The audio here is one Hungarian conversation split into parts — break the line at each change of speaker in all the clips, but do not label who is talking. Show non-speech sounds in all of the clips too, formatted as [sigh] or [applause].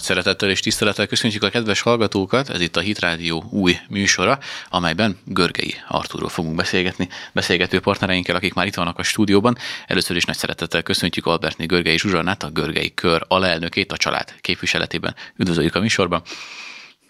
Nagy szeretettel és tisztelettel köszöntjük a kedves hallgatókat, ez itt a Hit Rádió új műsora, amelyben Görgei Artúrról fogunk beszélgetni, beszélgető partnereinkkel, akik már itt vannak a stúdióban. Először is nagy szeretettel köszöntjük Albertné Görgei Zsuzsannát, a Görgei Kör alelnökét a család képviseletében. Üdvözöljük a műsorban.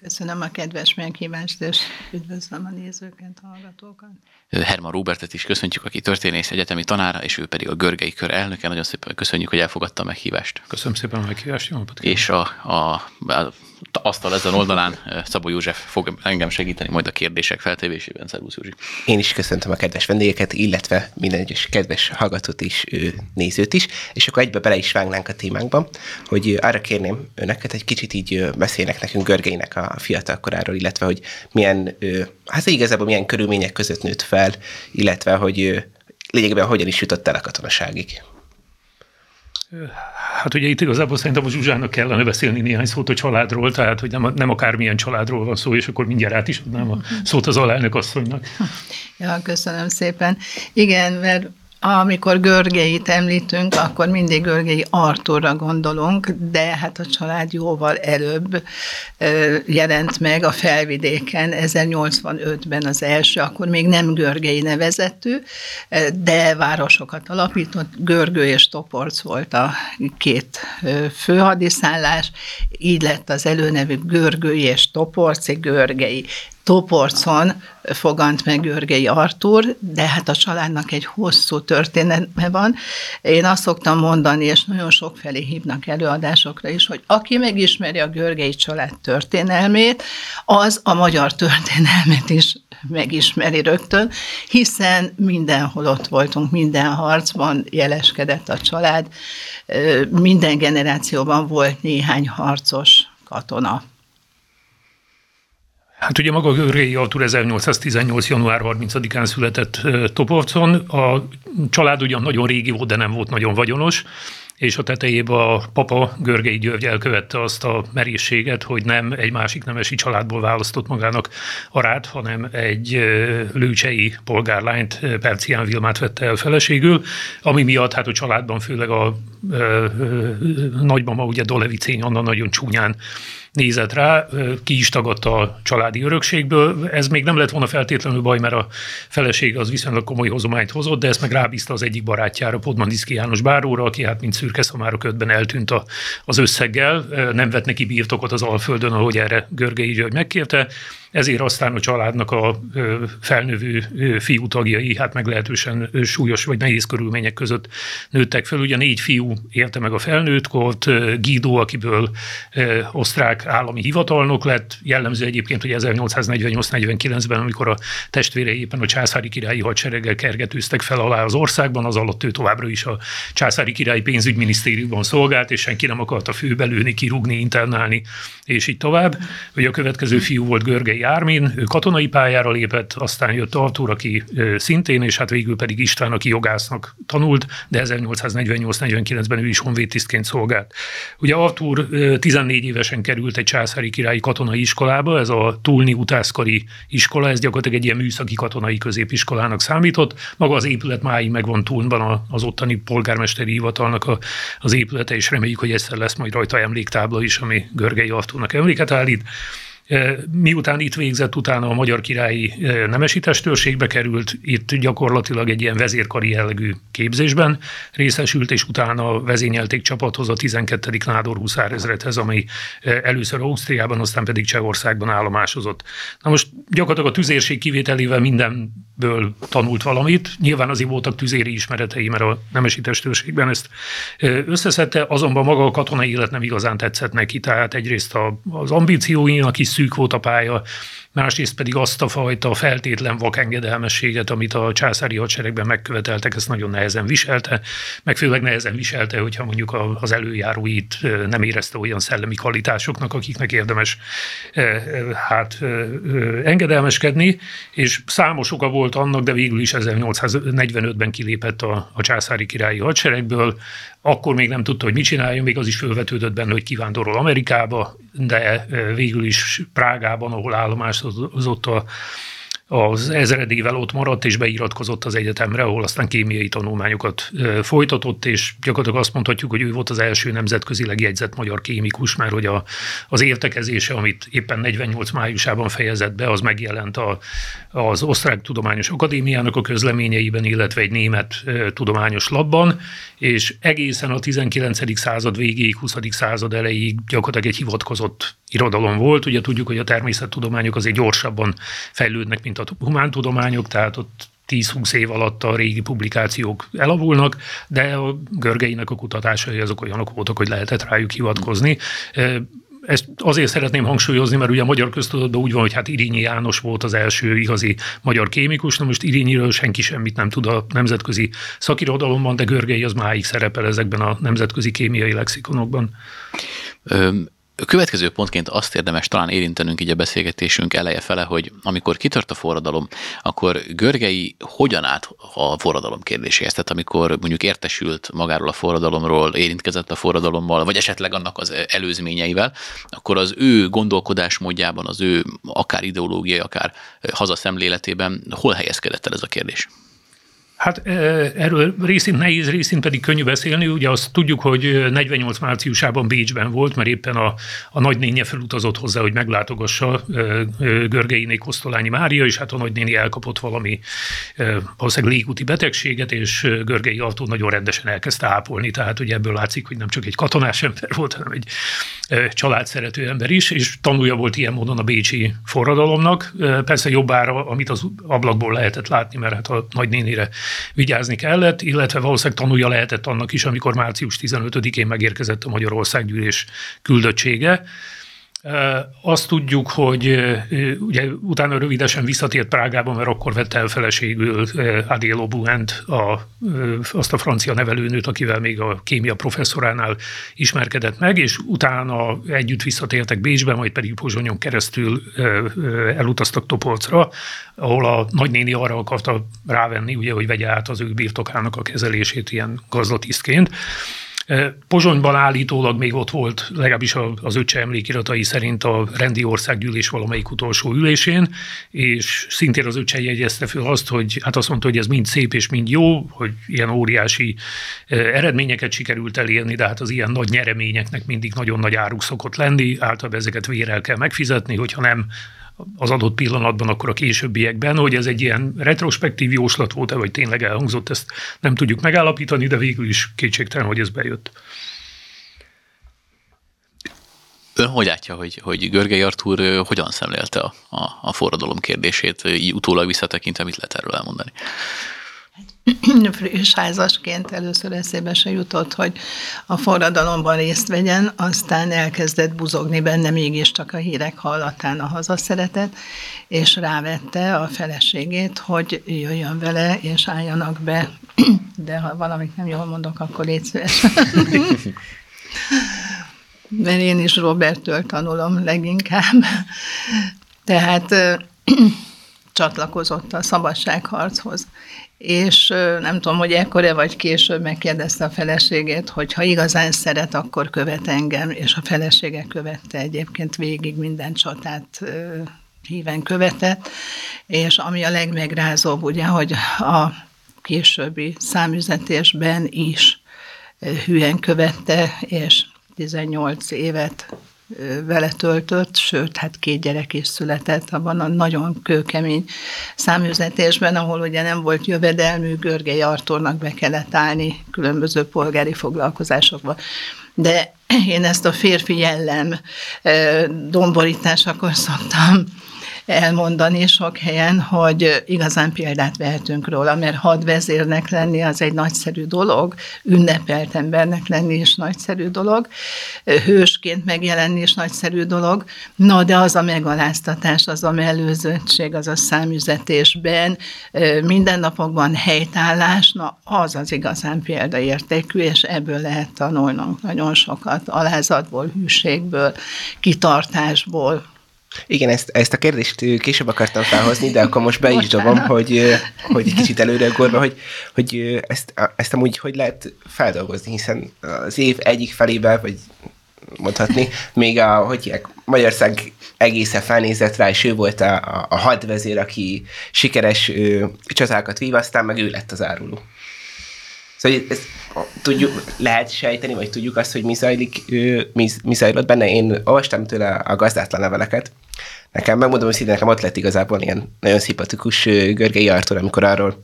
Köszönöm a kedves meghívást, és üdvözlöm a nézőket, hallgatókat.
Herman Robertet is köszöntjük, aki történész egyetemi tanára, és ő pedig a Görgei Kör elnöke. Nagyon szépen köszönjük, hogy elfogadta a meghívást.
Köszönöm szépen a meghívást, jó napot
És a, a, a asztal ezen oldalán Szabó József fog engem segíteni majd a kérdések feltevésében. Szervusz Józsi.
Én is köszöntöm a kedves vendégeket, illetve minden egyes kedves hallgatót is, nézőt is, és akkor egybe bele is vágnánk a témánkba, hogy arra kérném önöket, egy kicsit így beszélnek nekünk Görgeinek a fiatal koráról, illetve hogy milyen, hát igazából milyen körülmények között nőtt fel, illetve hogy lényegében hogyan is jutott el a katonaságig.
Hát ugye itt igazából szerintem a Zsuzsának kellene beszélni néhány szót a családról, tehát hogy nem, nem akármilyen családról van szó, és akkor mindjárt át is adnám a szót az alelnök asszonynak.
Ja, köszönöm szépen. Igen, mert amikor Görgeit említünk, akkor mindig Görgei Arturra gondolunk, de hát a család jóval előbb jelent meg a felvidéken, 1085-ben az első, akkor még nem Görgei nevezetű, de városokat alapított, Görgő és Toporc volt a két főhadiszállás, így lett az előnevű Görgői és Toporci Görgei. Toporcon fogant meg Görgei Artur, de hát a családnak egy hosszú történetme van. Én azt szoktam mondani, és nagyon sok felé hívnak előadásokra is, hogy aki megismeri a Görgei család történelmét, az a magyar történelmet is megismeri rögtön, hiszen mindenhol ott voltunk, minden harcban jeleskedett a család, minden generációban volt néhány harcos katona.
Hát ugye maga Görgei Artur 1818. január 30-án született Toporcon. A család ugyan nagyon régi volt, de nem volt nagyon vagyonos és a tetejében a papa Görgei György elkövette azt a merészséget, hogy nem egy másik nemesi családból választott magának arát, hanem egy lőcsei polgárlányt, Percián Vilmát vette el feleségül, ami miatt hát a családban főleg a, a, a nagymama, ugye Dolevicény Anna nagyon csúnyán nézett rá, ki is tagadta a családi örökségből. Ez még nem lett volna feltétlenül baj, mert a feleség az viszonylag komoly hozományt hozott, de ezt meg rábízta az egyik barátjára, Podmaniszki János Báróra, aki hát mint szürke szamárok ötben eltűnt a, az összeggel, nem vett neki birtokot az Alföldön, ahogy erre Görgei György megkérte, ezért aztán a családnak a felnövő fiú tagjai hát meglehetősen súlyos vagy nehéz körülmények között nőttek fel. Ugye négy fiú érte meg a felnőtt kort, Guido, akiből osztrák állami hivatalnok lett, jellemző egyébként, hogy 1848-49-ben, amikor a testvérei éppen a császári királyi hadsereggel kergetőztek fel alá az országban, az alatt ő továbbra is a császári királyi pénzügyminisztériumban szolgált, és senki nem akarta főbelőni, kirúgni, internálni, és így tovább. Ugye a következő fiú volt Görgei Ármin, ő katonai pályára lépett, aztán jött Artur, aki szintén, és hát végül pedig István, aki jogásznak tanult, de 1848-49-ben ő is honvédtisztként szolgált. Ugye Artur 14 évesen került egy császári királyi katonai iskolába, ez a Tulni utászkari iskola, ez gyakorlatilag egy ilyen műszaki katonai középiskolának számított. Maga az épület máig megvan Tulnban az ottani polgármesteri hivatalnak az épülete, és reméljük, hogy egyszer lesz majd rajta emléktábla is, ami Görgei Artúrnak emléket állít. Miután itt végzett, utána a magyar királyi nemesi testőrségbe került, itt gyakorlatilag egy ilyen vezérkari jellegű képzésben részesült, és utána vezényelték csapathoz a 12. Nádor huszárezredhez, ami először Ausztriában, aztán pedig Csehországban állomásozott. Na most gyakorlatilag a tüzérség kivételével mindenből tanult valamit. Nyilván azért voltak tüzéri ismeretei, mert a nemesi testőrségben ezt összeszedte, azonban maga a katonai élet nem igazán tetszett neki, tehát egyrészt az ambícióinak is szűk volt a pálya, másrészt pedig azt a fajta feltétlen vakengedelmességet, amit a császári hadseregben megköveteltek, ezt nagyon nehezen viselte, meg főleg nehezen viselte, hogyha mondjuk az előjáróit nem érezte olyan szellemi kvalitásoknak, akiknek érdemes hát engedelmeskedni, és számos oka volt annak, de végül is 1845-ben kilépett a, a császári királyi hadseregből, akkor még nem tudta, hogy mit csináljon, még az is felvetődött benne, hogy kivándorol Amerikába, de végül is Prágában, ahol állomásozott a az ezredével ott maradt, és beiratkozott az egyetemre, ahol aztán kémiai tanulmányokat folytatott, és gyakorlatilag azt mondhatjuk, hogy ő volt az első nemzetközileg jegyzett magyar kémikus, mert hogy a, az értekezése, amit éppen 48 májusában fejezett be, az megjelent a, az Osztrák Tudományos Akadémiának a közleményeiben, illetve egy német tudományos labban, és egészen a 19. század végéig, 20. század elejéig gyakorlatilag egy hivatkozott irodalom volt. Ugye tudjuk, hogy a természettudományok azért gyorsabban fejlődnek, mint a humántudományok, tehát ott 10-20 év alatt a régi publikációk elavulnak, de a Görgeinek a kutatásai azok olyanok voltak, hogy lehetett rájuk hivatkozni. Ezt azért szeretném hangsúlyozni, mert ugye a magyar köztudatban úgy van, hogy hát Irinyi János volt az első igazi magyar kémikus, na most Irinyiről senki semmit nem tud a nemzetközi szakirodalomban, de Görgei az máig szerepel ezekben a nemzetközi kémiai lexikonokban.
A következő pontként azt érdemes talán érintenünk így a beszélgetésünk eleje fele, hogy amikor kitört a forradalom, akkor Görgei hogyan állt a forradalom kérdéséhez? Tehát amikor mondjuk értesült magáról a forradalomról, érintkezett a forradalommal, vagy esetleg annak az előzményeivel, akkor az ő gondolkodásmódjában, az ő akár ideológiai, akár hazaszemléletében hol helyezkedett el ez a kérdés?
Hát erről részint nehéz, részint pedig könnyű beszélni. Ugye azt tudjuk, hogy 48 márciusában Bécsben volt, mert éppen a, a nagynénye felutazott hozzá, hogy meglátogassa Görgeiné Kosztolányi Mária, és hát a nagynéni elkapott valami valószínűleg légúti betegséget, és Görgei Artúr nagyon rendesen elkezdte ápolni. Tehát ugye ebből látszik, hogy nem csak egy katonás ember volt, hanem egy családszerető ember is, és tanulja volt ilyen módon a bécsi forradalomnak. Persze jobbára, amit az ablakból lehetett látni, mert hát a nagynénire vigyázni kellett, illetve valószínűleg tanulja lehetett annak is, amikor március 15-én megérkezett a Magyarországgyűlés küldöttsége, azt tudjuk, hogy ugye utána rövidesen visszatért Prágába, mert akkor vette el feleségül Adélo Buent, a, azt a francia nevelőnőt, akivel még a kémia professzoránál ismerkedett meg, és utána együtt visszatértek Bécsbe, majd pedig Pozsonyon keresztül elutaztak Topolcra, ahol a nagynéni arra akarta rávenni, ugye, hogy vegye át az ő birtokának a kezelését ilyen gazdatisztként. Pozsonyban állítólag még ott volt, legalábbis az öccse emlékiratai szerint a rendi országgyűlés valamelyik utolsó ülésén, és szintén az öccse jegyezte föl azt, hogy hát azt mondta, hogy ez mind szép és mind jó, hogy ilyen óriási eredményeket sikerült elérni, de hát az ilyen nagy nyereményeknek mindig nagyon nagy áruk szokott lenni, általában ezeket vérel kell megfizetni, hogyha nem az adott pillanatban, akkor a későbbiekben, hogy ez egy ilyen retrospektív jóslat volt-e, vagy tényleg elhangzott, ezt nem tudjuk megállapítani, de végül is kétségtelen, hogy ez bejött.
Ön hogy látja, hogy, hogy Görgei Artúr hogyan szemlélte a, a, a forradalom kérdését, így utólag visszatekintve, mit lehet erről elmondani? [clears throat]
friss először eszébe se jutott, hogy a forradalomban részt vegyen, aztán elkezdett buzogni benne mégiscsak a hírek hallatán a hazaszeretet, és rávette a feleségét, hogy jöjjön vele, és álljanak be, [clears throat] de ha valamit nem jól mondok, akkor légy szíves. [laughs] Mert én is Roberttől tanulom leginkább. Tehát [clears throat] csatlakozott a szabadságharchoz és nem tudom, hogy ekkor vagy később megkérdezte a feleségét, hogy ha igazán szeret, akkor követ engem, és a felesége követte egyébként végig minden csatát híven követett, és ami a legmegrázóbb, ugye, hogy a későbbi számüzetésben is hülyen követte, és 18 évet vele töltött, sőt, hát két gyerek is született abban a nagyon kőkemény számüzetésben, ahol ugye nem volt jövedelmű, Görgei Artornak be kellett állni különböző polgári foglalkozásokba. De én ezt a férfi jellem domborításakor szoktam elmondani sok helyen, hogy igazán példát vehetünk róla, mert hadvezérnek lenni az egy nagyszerű dolog, ünnepelt embernek lenni is nagyszerű dolog, hősként megjelenni is nagyszerű dolog, na de az a megaláztatás, az a mellőzöttség, az a számüzetésben, mindennapokban helytállás, na az az igazán példaértékű, és ebből lehet tanulnunk nagyon sokat, alázatból, hűségből, kitartásból,
igen, ezt, ezt a kérdést később akartam felhozni, de akkor most be is dobom, hogy, hogy egy kicsit előre gorba, hogy, hogy ezt, ezt amúgy hogy lehet feldolgozni, hiszen az év egyik felében, vagy mondhatni. Még a, hogy Magyarország egészen felnézett rá, és ő volt a, a, hadvezér, aki sikeres ő, csatákat vív, aztán meg ő lett az áruló. Szóval ezt tudjuk, lehet sejteni, vagy tudjuk azt, hogy mi, zajlik, mi, mi zajlott benne. Én olvastam tőle a gazdátlan leveleket. Nekem, megmondom hogy nekem ott lett igazából ilyen nagyon szimpatikus Görgei Artur, amikor arról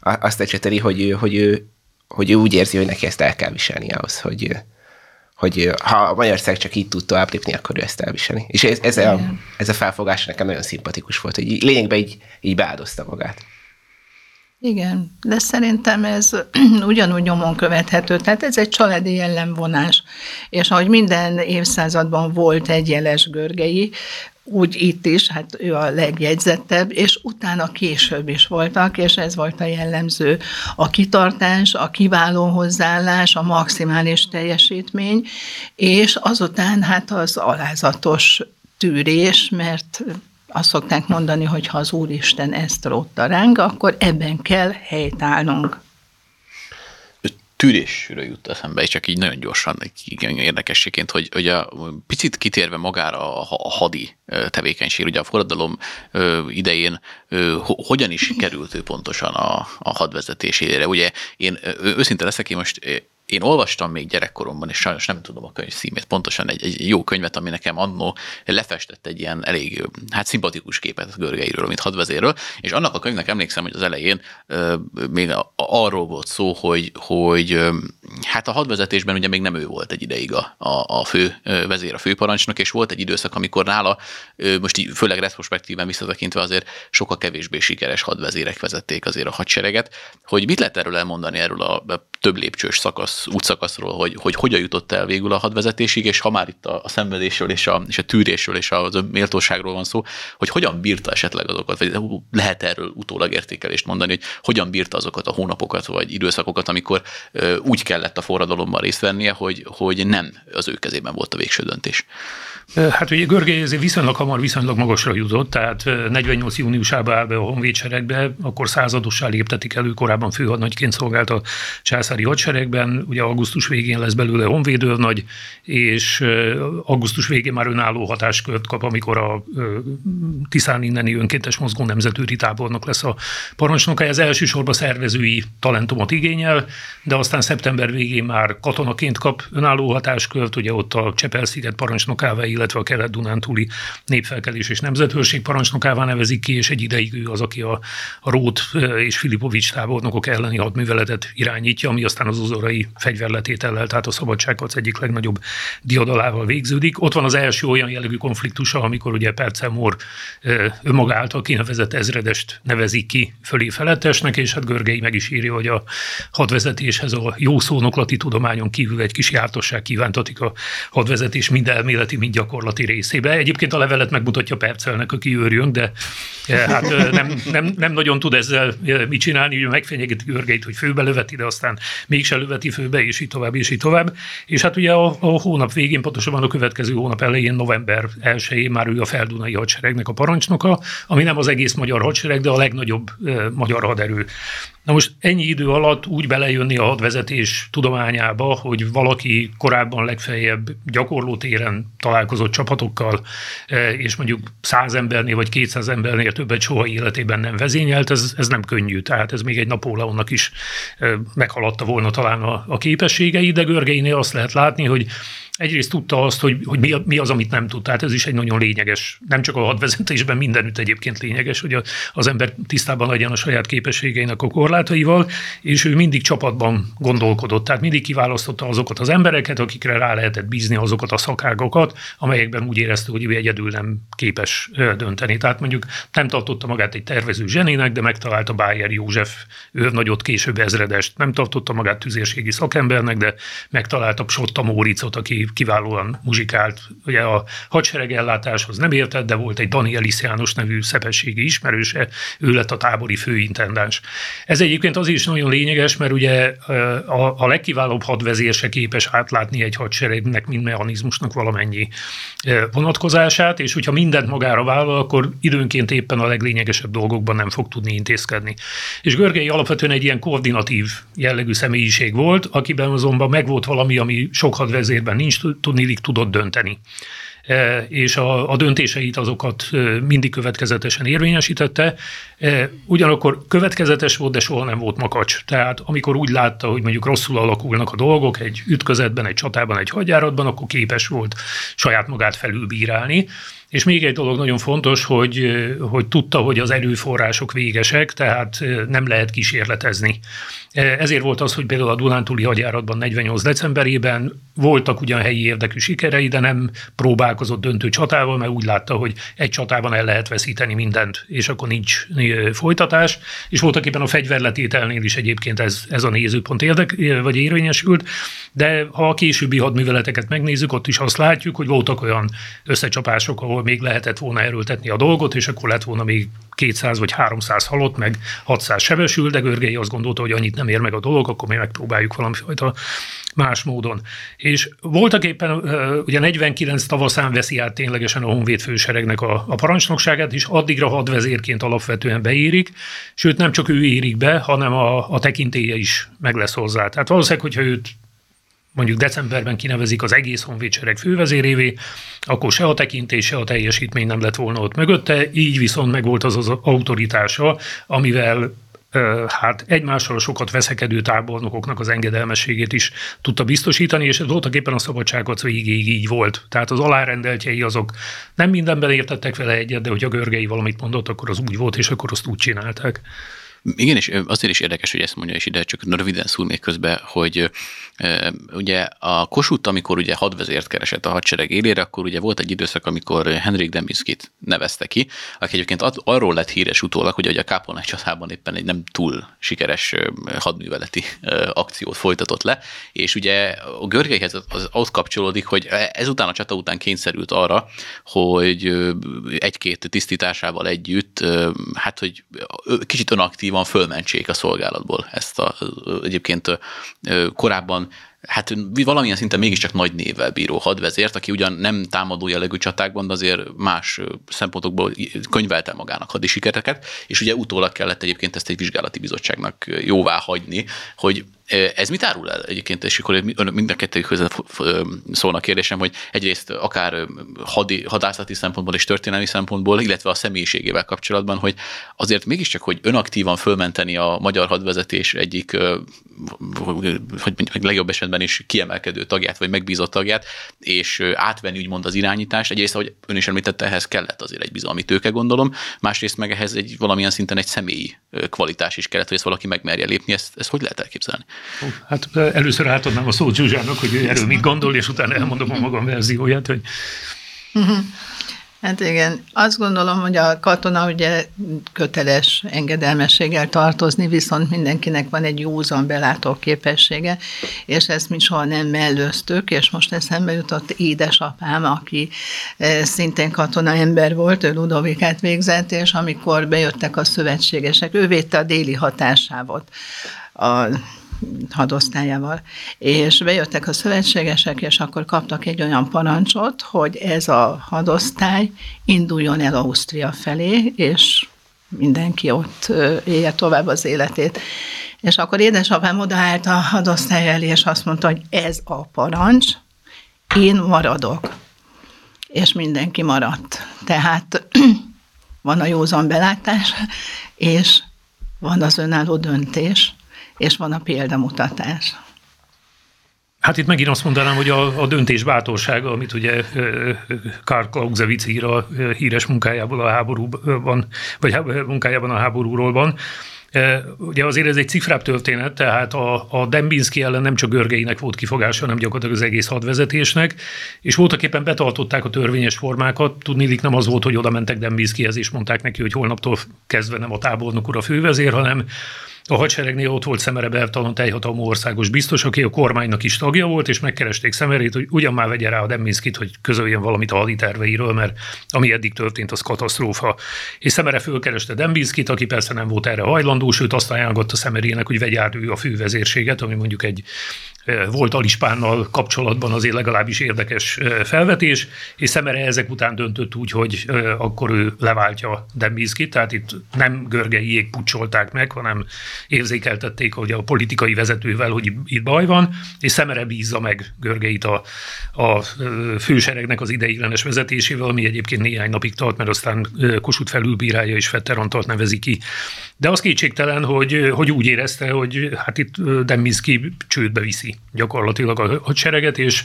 azt ecseteli, hogy, hogy, ő, hogy ő úgy érzi, hogy neki ezt el kell viselni ahhoz, hogy, hogy ha a Magyarország csak így tud tovább lépni, akkor ő ezt elviseli. És ez, ez, a, ez a felfogás nekem nagyon szimpatikus volt, hogy lényegben így, így beáldozta magát.
Igen, de szerintem ez [clears throat] ugyanúgy nyomon követhető. Tehát ez egy családi jellemvonás. És ahogy minden évszázadban volt egy jeles görgei, úgy itt is, hát ő a legjegyzettebb, és utána később is voltak, és ez volt a jellemző. A kitartás, a kiváló hozzáállás, a maximális teljesítmény, és azután hát az alázatos tűrés, mert azt szokták mondani, hogy ha az Úristen ezt rótta ránk, akkor ebben kell helytállnunk.
Tűrésről jut eszembe, és csak így nagyon gyorsan, igen, érdekességként, hogy, hogy a picit kitérve magára a, a hadi tevékenység, ugye a forradalom idején hogyan is került ő pontosan a, a hadvezetésére. Ugye én őszinte leszek, én most én olvastam még gyerekkoromban, és sajnos nem tudom a könyv címét, pontosan egy, egy jó könyvet, ami nekem annó lefestett egy ilyen elég hát szimpatikus képet Görgeiről, mint hadvezérről, és annak a könyvnek emlékszem, hogy az elején euh, még arról volt szó, hogy, hogy hát a hadvezetésben ugye még nem ő volt egy ideig a, a, a fő vezér, a főparancsnok, és volt egy időszak, amikor nála, most így főleg retrospektíven visszatekintve azért sokkal kevésbé sikeres hadvezérek vezették azért a hadsereget, hogy mit lehet erről elmondani erről a több lépcsős szakasz, útszakaszról, hogy, hogy hogyan jutott el végül a hadvezetésig, és ha már itt a, a szenvedésről és a, és a tűrésről és a, a méltóságról van szó, hogy hogyan bírta esetleg azokat, vagy lehet erről utólag értékelést mondani, hogy hogyan bírta azokat a hónapokat vagy időszakokat, amikor úgy kellett a forradalomban részt vennie, hogy, hogy nem az ő kezében volt a végső döntés.
Hát ugye Görgely ezért viszonylag hamar, viszonylag magasra jutott, tehát 48 júniusában áll be a honvédseregbe, akkor századossá léptetik elő, korábban főhadnagyként szolgált a császári hadseregben, ugye augusztus végén lesz belőle honvédőrnagy, és augusztus végén már önálló hatáskört kap, amikor a Tiszán inneni önkéntes mozgó nemzetőri tábornok lesz a parancsnoka. Ez elsősorban szervezői talentumot igényel, de aztán szeptember végén már katonaként kap önálló hatáskört, ugye ott a Csepel-sziget parancsnokává, illetve a kelet-dunántúli népfelkelés és nemzethőrség parancsnokává nevezik ki, és egy ideig ő az, aki a, a Rót és Filipovics tábornokok elleni hadműveletet irányítja, ami aztán az uzorai fegyverletétellel, tehát a szabadságharc egyik legnagyobb diadalával végződik. Ott van az első olyan jellegű konfliktusa, amikor ugye Percel Mór önmaga által kinevezett ezredest nevezik ki fölé felettesnek, és hát Görgei meg is írja, hogy a hadvezetéshez a jó szónoklati tudományon kívül egy kis jártosság kívántatik a hadvezetés mind elméleti, mind gyakorlati részébe. Egyébként a levelet megmutatja Percelnek, aki őrjön, de eh, hát eh, nem, nem, nem nagyon tud ezzel eh, mit csinálni, hogy megfenyegeti Görgeit, hogy főbe löveti, de aztán mégse löveti főbe, és így tovább, és így tovább. És hát ugye a, a hónap végén, pontosabban a következő hónap elején, november 1-én már ő a Feldunai hadseregnek a parancsnoka, ami nem az egész magyar hadsereg, de a legnagyobb magyar haderő. Na most ennyi idő alatt úgy belejönni a hadvezetés tudományába, hogy valaki korábban legfeljebb gyakorlótéren találkozott csapatokkal, e, és mondjuk száz embernél vagy 200 embernél többet soha életében nem vezényelt, ez, ez nem könnyű. Tehát ez még egy Napóleonnak is e, meghaladta volna talán a, a képességei, de Görgeinél azt lehet látni, hogy egyrészt tudta azt, hogy, hogy mi, mi az, amit nem tud. Tehát ez is egy nagyon lényeges, nem csak a hadvezetésben, mindenütt egyébként lényeges, hogy az ember tisztában legyen a saját képességeinek a korlátaival, és ő mindig csapatban gondolkodott. Tehát mindig kiválasztotta azokat az embereket, akikre rá lehetett bízni azokat a szakágokat, amelyekben úgy érezte, hogy ő egyedül nem képes dönteni. Tehát mondjuk nem tartotta magát egy tervező zsenének, de megtalálta Bájer József őrnagyot, később ezredest. Nem tartotta magát tüzérségi szakembernek, de megtalálta Sotta Móricot, aki kiválóan muzsikált. Ugye a hadsereg ellátáshoz nem értett, de volt egy Danielis János nevű szepességi ismerőse, ő lett a tábori főintendáns. Ez egyébként az is nagyon lényeges, mert ugye a, a legkiválóbb hadvezér se képes átlátni egy hadseregnek, mind mechanizmusnak valamennyi vonatkozását, és hogyha mindent magára vállal, akkor időnként éppen a leglényegesebb dolgokban nem fog tudni intézkedni. És Görgei alapvetően egy ilyen koordinatív jellegű személyiség volt, akiben azonban megvolt valami, ami sok hadvezérben nincs, is tudott dönteni. E, és a, a döntéseit azokat e, mindig következetesen érvényesítette. E, ugyanakkor következetes volt, de soha nem volt makacs. Tehát amikor úgy látta, hogy mondjuk rosszul alakulnak a dolgok egy ütközetben, egy csatában, egy hagyjáratban, akkor képes volt saját magát felülbírálni. És még egy dolog nagyon fontos, hogy, hogy tudta, hogy az erőforrások végesek, tehát nem lehet kísérletezni. Ezért volt az, hogy például a Dunántúli hagyjáratban 48 decemberében voltak ugyan helyi érdekű sikerei, de nem próbálkozott döntő csatával, mert úgy látta, hogy egy csatában el lehet veszíteni mindent, és akkor nincs folytatás. És voltak éppen a fegyverletételnél is egyébként ez, ez a nézőpont érdek, vagy érvényesült, de ha a későbbi hadműveleteket megnézzük, ott is azt látjuk, hogy voltak olyan összecsapások, ahol még lehetett volna erőltetni a dolgot, és akkor lett volna még 200 vagy 300 halott, meg 600 sebesül, de Görgei azt gondolta, hogy annyit nem ér meg a dolog, akkor mi megpróbáljuk valamifajta más módon. És voltak éppen, ugye 49 tavaszán veszi át ténylegesen a Honvéd főseregnek a, a parancsnokságát, és addigra hadvezérként alapvetően beérik, sőt nem csak ő érik be, hanem a, a tekintélye is meg lesz hozzá. Tehát valószínűleg, hogyha őt mondjuk decemberben kinevezik az egész honvédsereg fővezérévé, akkor se a tekintés, se a teljesítmény nem lett volna ott mögötte, így viszont megvolt az az autoritása, amivel hát egymással sokat veszekedő tábornokoknak az engedelmességét is tudta biztosítani, és voltak éppen a szabadságot végéig így volt. Tehát az alárendeltjei azok nem mindenben értettek vele egyet, de hogy a Görgei valamit mondott, akkor az úgy volt, és akkor azt úgy csinálták.
Igen, és azért is érdekes, hogy ezt mondja, és ide csak röviden szúr még közben, hogy ugye a Kossuth, amikor ugye hadvezért keresett a hadsereg élére, akkor ugye volt egy időszak, amikor Henrik Dembinskit nevezte ki, aki egyébként arról lett híres utólag, hogy a Kápolnák csatában éppen egy nem túl sikeres hadműveleti akciót folytatott le, és ugye a Görgeihez az ott kapcsolódik, hogy ezután a csata után kényszerült arra, hogy egy-két tisztításával együtt, hát hogy kicsit önaktívan fölmentsék a szolgálatból ezt a egyébként korábban hát valamilyen szinten mégiscsak nagy névvel bíró hadvezért, aki ugyan nem támadó jellegű csatákban, de azért más szempontokból könyvelte magának hadi sikereket, és ugye utólag kellett egyébként ezt egy vizsgálati bizottságnak jóvá hagyni, hogy ez mit árul el egyébként, és akkor mind a kettőjükhöz szólna kérdésem, hogy egyrészt akár hadi, hadászati szempontból és történelmi szempontból, illetve a személyiségével kapcsolatban, hogy azért mégiscsak, hogy önaktívan fölmenteni a magyar hadvezetés egyik, hogy mondjuk legjobb esetben is kiemelkedő tagját, vagy megbízott tagját, és átvenni úgymond az irányítást. Egyrészt, ahogy ön is említette, ehhez kellett azért egy bizalmi tőke, gondolom, másrészt meg ehhez egy valamilyen szinten egy személyi kvalitás is kellett, hogy ezt valaki megmerje lépni. Ezt, ezt hogy lehet elképzelni?
Hát először átadnám a szót Zsuzsának, hogy ő erről mit gondol, és utána elmondom a magam verzióját, hogy...
Hát igen, azt gondolom, hogy a katona ugye köteles engedelmességgel tartozni, viszont mindenkinek van egy józan belátó képessége, és ezt mi soha nem mellőztük, és most eszembe jutott édesapám, aki szintén katona ember volt, ő Ludovikát végzett, és amikor bejöttek a szövetségesek, ő védte a déli hatásávot. A hadosztályával. És bejöttek a szövetségesek, és akkor kaptak egy olyan parancsot, hogy ez a hadosztály induljon el Ausztria felé, és mindenki ott élje tovább az életét. És akkor édesapám odaállt a hadosztály elé, és azt mondta, hogy ez a parancs, én maradok. És mindenki maradt. Tehát [clears throat] van a józan belátás, és van az önálló döntés, és van a példamutatás.
Hát itt megint azt mondanám, hogy a, a döntés bátorsága, amit ugye Karl Clausewitz ír a híres munkájából a háborúban, vagy munkájában a háborúról van, Ugye azért ez egy cifrább történet, tehát a, a Dembinski ellen nem csak Görgeinek volt kifogása, hanem gyakorlatilag az egész hadvezetésnek, és voltak éppen betartották a törvényes formákat. Tudnélik nem az volt, hogy oda mentek Dembinskihez, és mondták neki, hogy holnaptól kezdve nem a tábornok ura fővezér, hanem a hadseregnél ott volt Szemere Bertalan teljhatalmú országos biztos, aki a kormánynak is tagja volt, és megkeresték Szemerét, hogy ugyan már vegye rá a Deminskit, hogy közöljön valamit a haditerveiről, mert ami eddig történt, az katasztrófa. És Szemere fölkereste Deminskit, aki persze nem volt erre hajlandó, sőt azt ajánlotta Szemerének, hogy vegye át ő a fővezérséget, ami mondjuk egy volt Alispánnal kapcsolatban azért legalábbis érdekes felvetés, és Szemere ezek után döntött úgy, hogy akkor ő leváltja Dembinskit, tehát itt nem görgeiék pucsolták meg, hanem érzékeltették, hogy a politikai vezetővel, hogy itt baj van, és szemere bízza meg Görgeit a, a főseregnek az ideiglenes vezetésével, ami egyébként néhány napig tart, mert aztán Kossuth felülbírálja és Fetter Antalt nevezi ki. De az kétségtelen, hogy, hogy úgy érezte, hogy hát itt Deminski csődbe viszi gyakorlatilag a hadsereget, és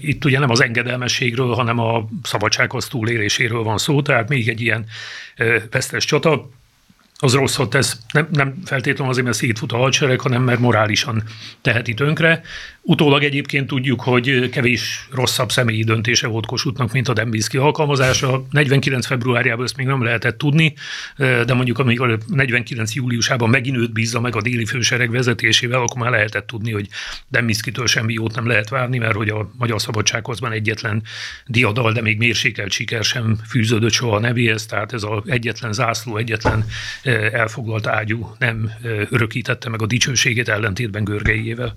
itt ugye nem az engedelmességről, hanem a szabadsághoz túléléséről van szó, tehát még egy ilyen vesztes csata az rosszat tesz, nem, nem feltétlenül azért, mert szétfut a hadsereg, hanem mert morálisan teheti tönkre. Utólag egyébként tudjuk, hogy kevés rosszabb személyi döntése volt Kossuthnak, mint a Dembinski alkalmazása. 49. februárjában ezt még nem lehetett tudni, de mondjuk amikor 49. júliusában megint őt bízza meg a déli fősereg vezetésével, akkor már lehetett tudni, hogy Dembinskitől semmi jót nem lehet várni, mert hogy a Magyar Szabadsághozban egyetlen diadal, de még mérsékelt siker sem fűződött soha a nevéhez, tehát ez az egyetlen zászló, egyetlen elfoglalt ágyú nem örökítette meg a dicsőségét ellentétben Görgeiével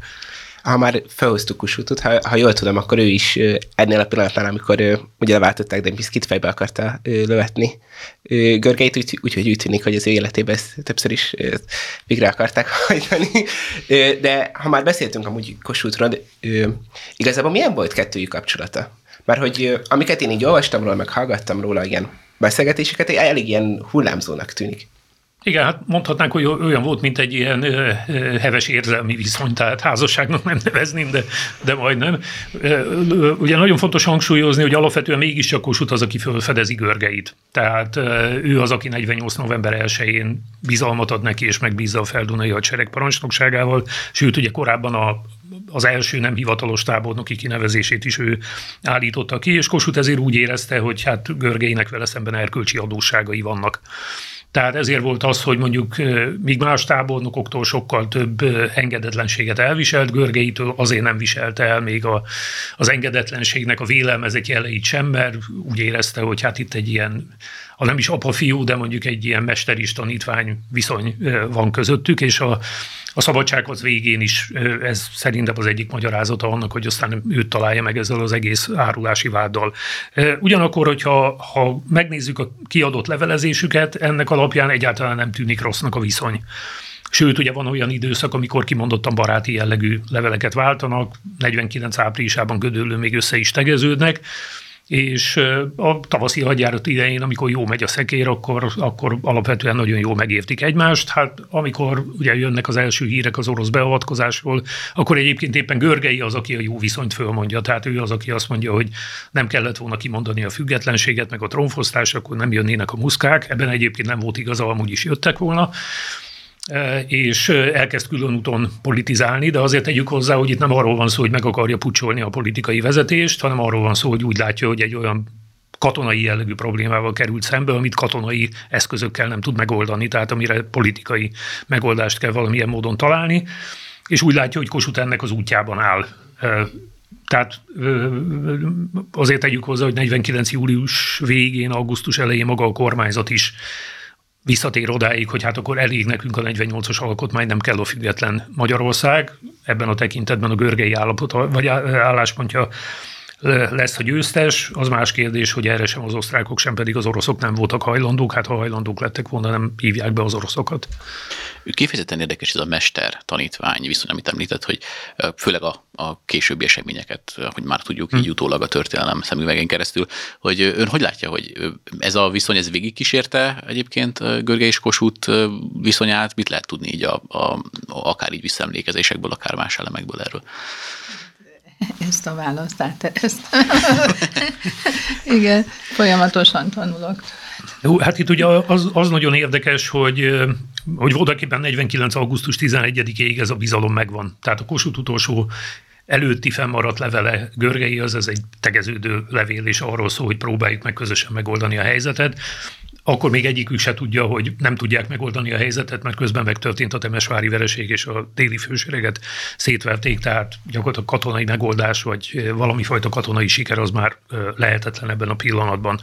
ha már felhoztuk Kusutot, ha, ha jól tudom, akkor ő is ennél a pillanatnál, amikor ugye leváltották, de Biszkit fejbe akarta lövetni Görgeit, úgyhogy úgy, úgy tűnik, hogy az ő életében ezt többször is végre akarták [laughs] hajtani. De ha már beszéltünk amúgy Kossuthról, igazából milyen volt kettőjük kapcsolata? Mert hogy amiket én így olvastam róla, meg hallgattam róla, ilyen beszélgetéseket, elég ilyen hullámzónak tűnik.
Igen, hát mondhatnánk, hogy olyan volt, mint egy ilyen heves érzelmi viszony, tehát házasságnak nem nevezném, de, de majdnem. Ugye nagyon fontos hangsúlyozni, hogy alapvetően mégiscsak Kossuth az, aki fölfedezi görgeit. Tehát ő az, aki 48. november 1-én bizalmat ad neki, és megbízza a Feldunai hadsereg parancsnokságával, sőt, ugye korábban a az első nem hivatalos tábornoki kinevezését is ő állította ki, és Kossuth ezért úgy érezte, hogy hát Görgeinek vele szemben erkölcsi adósságai vannak. Tehát ezért volt az, hogy mondjuk míg más tábornokoktól sokkal több engedetlenséget elviselt, Görgeitől azért nem viselte el még a, az engedetlenségnek a vélelmezett jeleit sem, mert úgy érezte, hogy hát itt egy ilyen ha nem is apa-fiú, de mondjuk egy ilyen mester tanítvány viszony van közöttük, és a, a szabadsághoz végén is ez szerintem az egyik magyarázata annak, hogy aztán őt találja meg ezzel az egész árulási váddal. Ugyanakkor, hogyha ha megnézzük a kiadott levelezésüket, ennek alapján egyáltalán nem tűnik rossznak a viszony. Sőt, ugye van olyan időszak, amikor kimondottan baráti jellegű leveleket váltanak, 49 áprilisában Gödöllő még össze is tegeződnek, és a tavaszi hadjárat idején, amikor jó megy a szekér, akkor, akkor alapvetően nagyon jól megértik egymást. Hát amikor ugye jönnek az első hírek az orosz beavatkozásról, akkor egyébként éppen Görgei az, aki a jó viszonyt fölmondja. Tehát ő az, aki azt mondja, hogy nem kellett volna kimondani a függetlenséget, meg a trónfosztást, akkor nem jönnének a muszkák. Ebben egyébként nem volt igaza, amúgy is jöttek volna és elkezd külön úton politizálni, de azért tegyük hozzá, hogy itt nem arról van szó, hogy meg akarja pucsolni a politikai vezetést, hanem arról van szó, hogy úgy látja, hogy egy olyan katonai jellegű problémával került szembe, amit katonai eszközökkel nem tud megoldani, tehát amire politikai megoldást kell valamilyen módon találni, és úgy látja, hogy Kossuth ennek az útjában áll. Tehát azért tegyük hozzá, hogy 49. július végén, augusztus elején maga a kormányzat is visszatér odáig, hogy hát akkor elég nekünk a 48-as alkotmány, nem kell a független Magyarország. Ebben a tekintetben a görgei állapot, vagy álláspontja lesz a győztes. Az más kérdés, hogy erre sem az osztrákok, sem pedig az oroszok nem voltak hajlandók. Hát ha hajlandók lettek volna, nem hívják be az oroszokat.
Kifejezetten érdekes ez a mester tanítvány viszont, amit említett, hogy főleg a, a későbbi eseményeket, hogy már tudjuk így hm. utólag a történelem szemüvegén keresztül, hogy ön hogy látja, hogy ez a viszony, ez végigkísérte egyébként Görge és Kossuth viszonyát, mit lehet tudni így a, a, akár így visszaemlékezésekből, akár más elemekből erről?
Ezt a választ ezt. [laughs] Igen, folyamatosan tanulok.
Hát itt ugye az, az nagyon érdekes, hogy hogy voltaképpen 49. augusztus 11-ig ez a bizalom megvan. Tehát a Kossuth utolsó előtti fennmaradt levele Görgei, az ez egy tegeződő levél, és arról szól, hogy próbáljuk meg közösen megoldani a helyzetet akkor még egyikük se tudja, hogy nem tudják megoldani a helyzetet, mert közben megtörtént a Temesvári vereség, és a déli fősereget szétverték, tehát gyakorlatilag katonai megoldás, vagy valami fajta katonai siker az már lehetetlen ebben a pillanatban.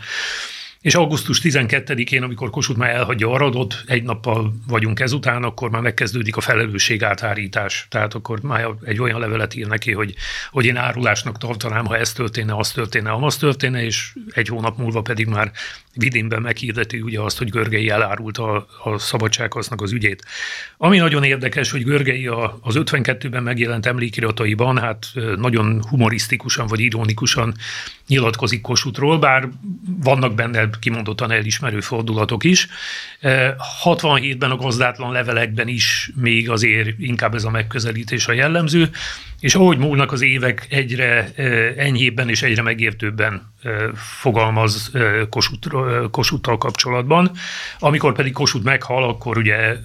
És augusztus 12-én, amikor Kossuth már elhagyja Aradot, egy nappal vagyunk ezután, akkor már megkezdődik a felelősség átárítás. Tehát akkor már egy olyan levelet ír neki, hogy, hogy én árulásnak tartanám, ha ez történne, az történne, amaz történne, és egy hónap múlva pedig már vidénben meghirdeti ugye azt, hogy Görgei elárult a, a szabadsághasznak az ügyét. Ami nagyon érdekes, hogy Görgei a, az 52-ben megjelent emlékirataiban, hát nagyon humorisztikusan vagy ironikusan nyilatkozik Kossuthról, bár vannak benne kimondottan elismerő fordulatok is. 67-ben a gazdátlan levelekben is még azért inkább ez a megközelítés a jellemző, és ahogy múlnak az évek, egyre enyhébben és egyre megértőbben fogalmaz Kossuthtal kapcsolatban. Amikor pedig Kossuth meghal, akkor ugye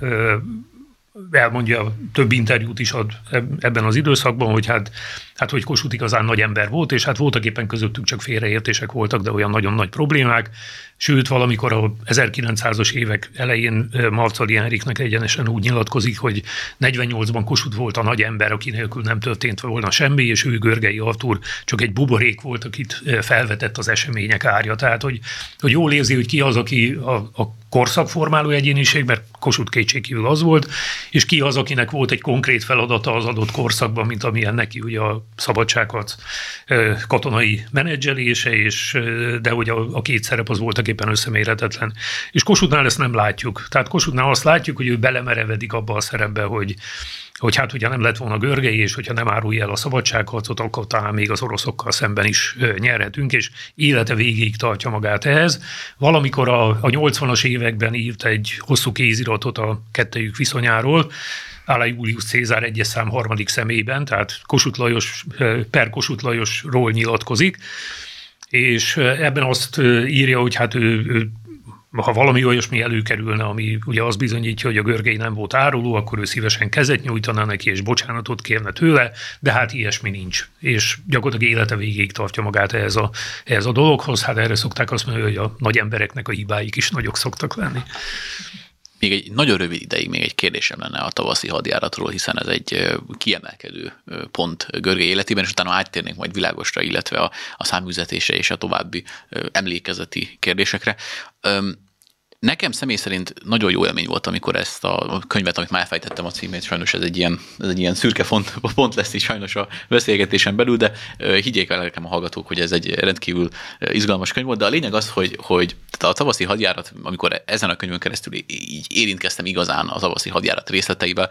elmondja, több interjút is ad ebben az időszakban, hogy hát, hát hogy Kossuth igazán nagy ember volt, és hát voltak éppen közöttük csak félreértések voltak, de olyan nagyon nagy problémák. Sőt, valamikor a 1900-as évek elején Marcali Henriknek egyenesen úgy nyilatkozik, hogy 48-ban Kossuth volt a nagy ember, aki nélkül nem történt volna semmi, és ő Görgei Artur csak egy buborék volt, akit felvetett az események árja. Tehát, hogy, hogy jól érzi, hogy ki az, aki a, a korszakformáló egyéniség, mert Kossuth kétségkívül az volt, és ki az, akinek volt egy konkrét feladata az adott korszakban, mint amilyen neki ugye a szabadságharc katonai menedzselése, és, de hogy a, a két szerep az voltak éppen összemérhetetlen. És Kossuthnál ezt nem látjuk. Tehát Kossuthnál azt látjuk, hogy ő belemerevedik abba a szerepbe, hogy hogy hát ugye nem lett volna görgei, és hogyha nem árulja el a szabadságharcot, akkor talán még az oroszokkal szemben is nyerhetünk, és élete végig tartja magát ehhez. Valamikor a, a 80-as években írt egy hosszú kéziratot a kettejük viszonyáról, Ála Julius Cézár egyes szám harmadik szemében, tehát Kossuth Lajos, per Kossuth Lajosról nyilatkozik, és ebben azt írja, hogy hát ő, ő ha valami olyasmi előkerülne, ami ugye az bizonyítja, hogy a Görgei nem volt áruló, akkor ő szívesen kezet nyújtana neki, és bocsánatot kérne tőle, de hát ilyesmi nincs. És gyakorlatilag élete végéig tartja magát ehhez a, ehhez a dologhoz. Hát erre szokták azt mondani, hogy a nagy embereknek a hibáik is nagyok szoktak lenni.
Még egy nagyon rövid ideig még egy kérdésem lenne a tavaszi hadjáratról, hiszen ez egy kiemelkedő pont Görgé életében, és utána áttérnénk majd világosra, illetve a, a száműzetése és a további emlékezeti kérdésekre. Nekem személy szerint nagyon jó élmény volt, amikor ezt a könyvet, amit már elfejtettem a címét, sajnos ez egy ilyen, ez egy ilyen szürke font, [laughs] pont lesz is sajnos a beszélgetésen belül, de higgyék el nekem a hallgatók, hogy ez egy rendkívül izgalmas könyv volt, de a lényeg az, hogy, hogy a tavaszi hadjárat, amikor ezen a könyvön keresztül így érintkeztem igazán a tavaszi hadjárat részleteivel,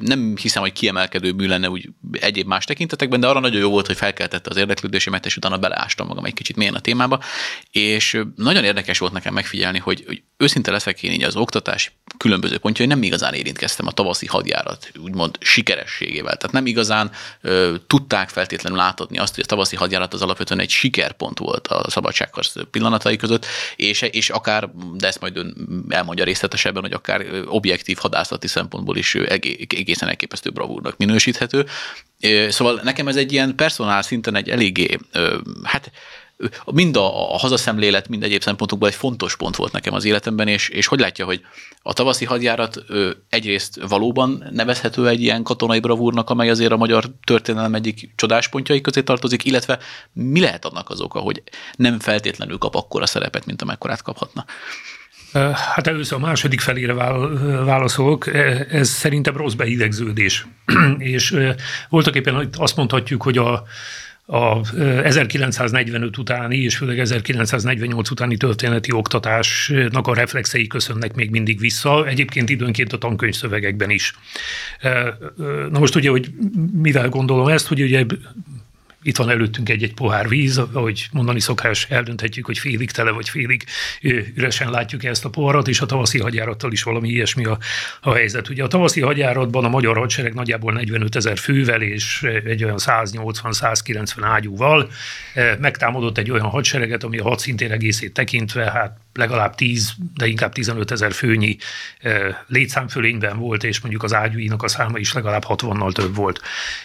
nem hiszem, hogy kiemelkedő mű lenne úgy egyéb más tekintetekben, de arra nagyon jó volt, hogy felkeltette az érdeklődésemet, és utána beleástam magam egy kicsit mélyen a témába, és nagyon érdekes volt nekem megfigyelni, hogy őszinte leszek én így az oktatás különböző pontjai nem igazán érintkeztem a tavaszi hadjárat, úgymond sikerességével. Tehát nem igazán ö, tudták feltétlenül látodni azt, hogy a tavaszi hadjárat az alapvetően egy sikerpont volt a szabadságharc pillanatai között, és, és akár, de ezt majd ön elmondja részletesebben, hogy akár objektív hadászati szempontból is egészen elképesztő bravúrnak minősíthető. Szóval nekem ez egy ilyen personál szinten egy eléggé, hát mind a, a hazaszemlélet, mind egyéb szempontokból egy fontos pont volt nekem az életemben, és, és hogy látja, hogy a tavaszi hadjárat ö, egyrészt valóban nevezhető egy ilyen katonai bravúrnak, amely azért a magyar történelem egyik csodáspontjai közé tartozik, illetve mi lehet annak az oka, hogy nem feltétlenül kap akkora szerepet, mint amekkorát kaphatna?
Hát először a második felére válaszolok. Ez szerintem rossz beidegződés. [clears throat] és voltak éppen azt mondhatjuk, hogy a a 1945 utáni és főleg 1948 utáni történeti oktatásnak a reflexei köszönnek még mindig vissza, egyébként időnként a tankönyvszövegekben is. Na most ugye, hogy mivel gondolom ezt, hogy ugye itt van előttünk egy-egy pohár víz, ahogy mondani szokás, eldönthetjük, hogy félig tele vagy félig üresen látjuk ezt a poharat, és a tavaszi hadjárattal is valami ilyesmi a, a helyzet. Ugye a tavaszi hadjáratban a magyar hadsereg nagyjából 45 ezer fővel és egy olyan 180-190 ágyúval megtámadott egy olyan hadsereget, ami a hadszintén egészét tekintve, hát legalább 10, de inkább 15 ezer főnyi létszámfölényben volt, és mondjuk az ágyúinak a száma is legalább 60-nal több volt.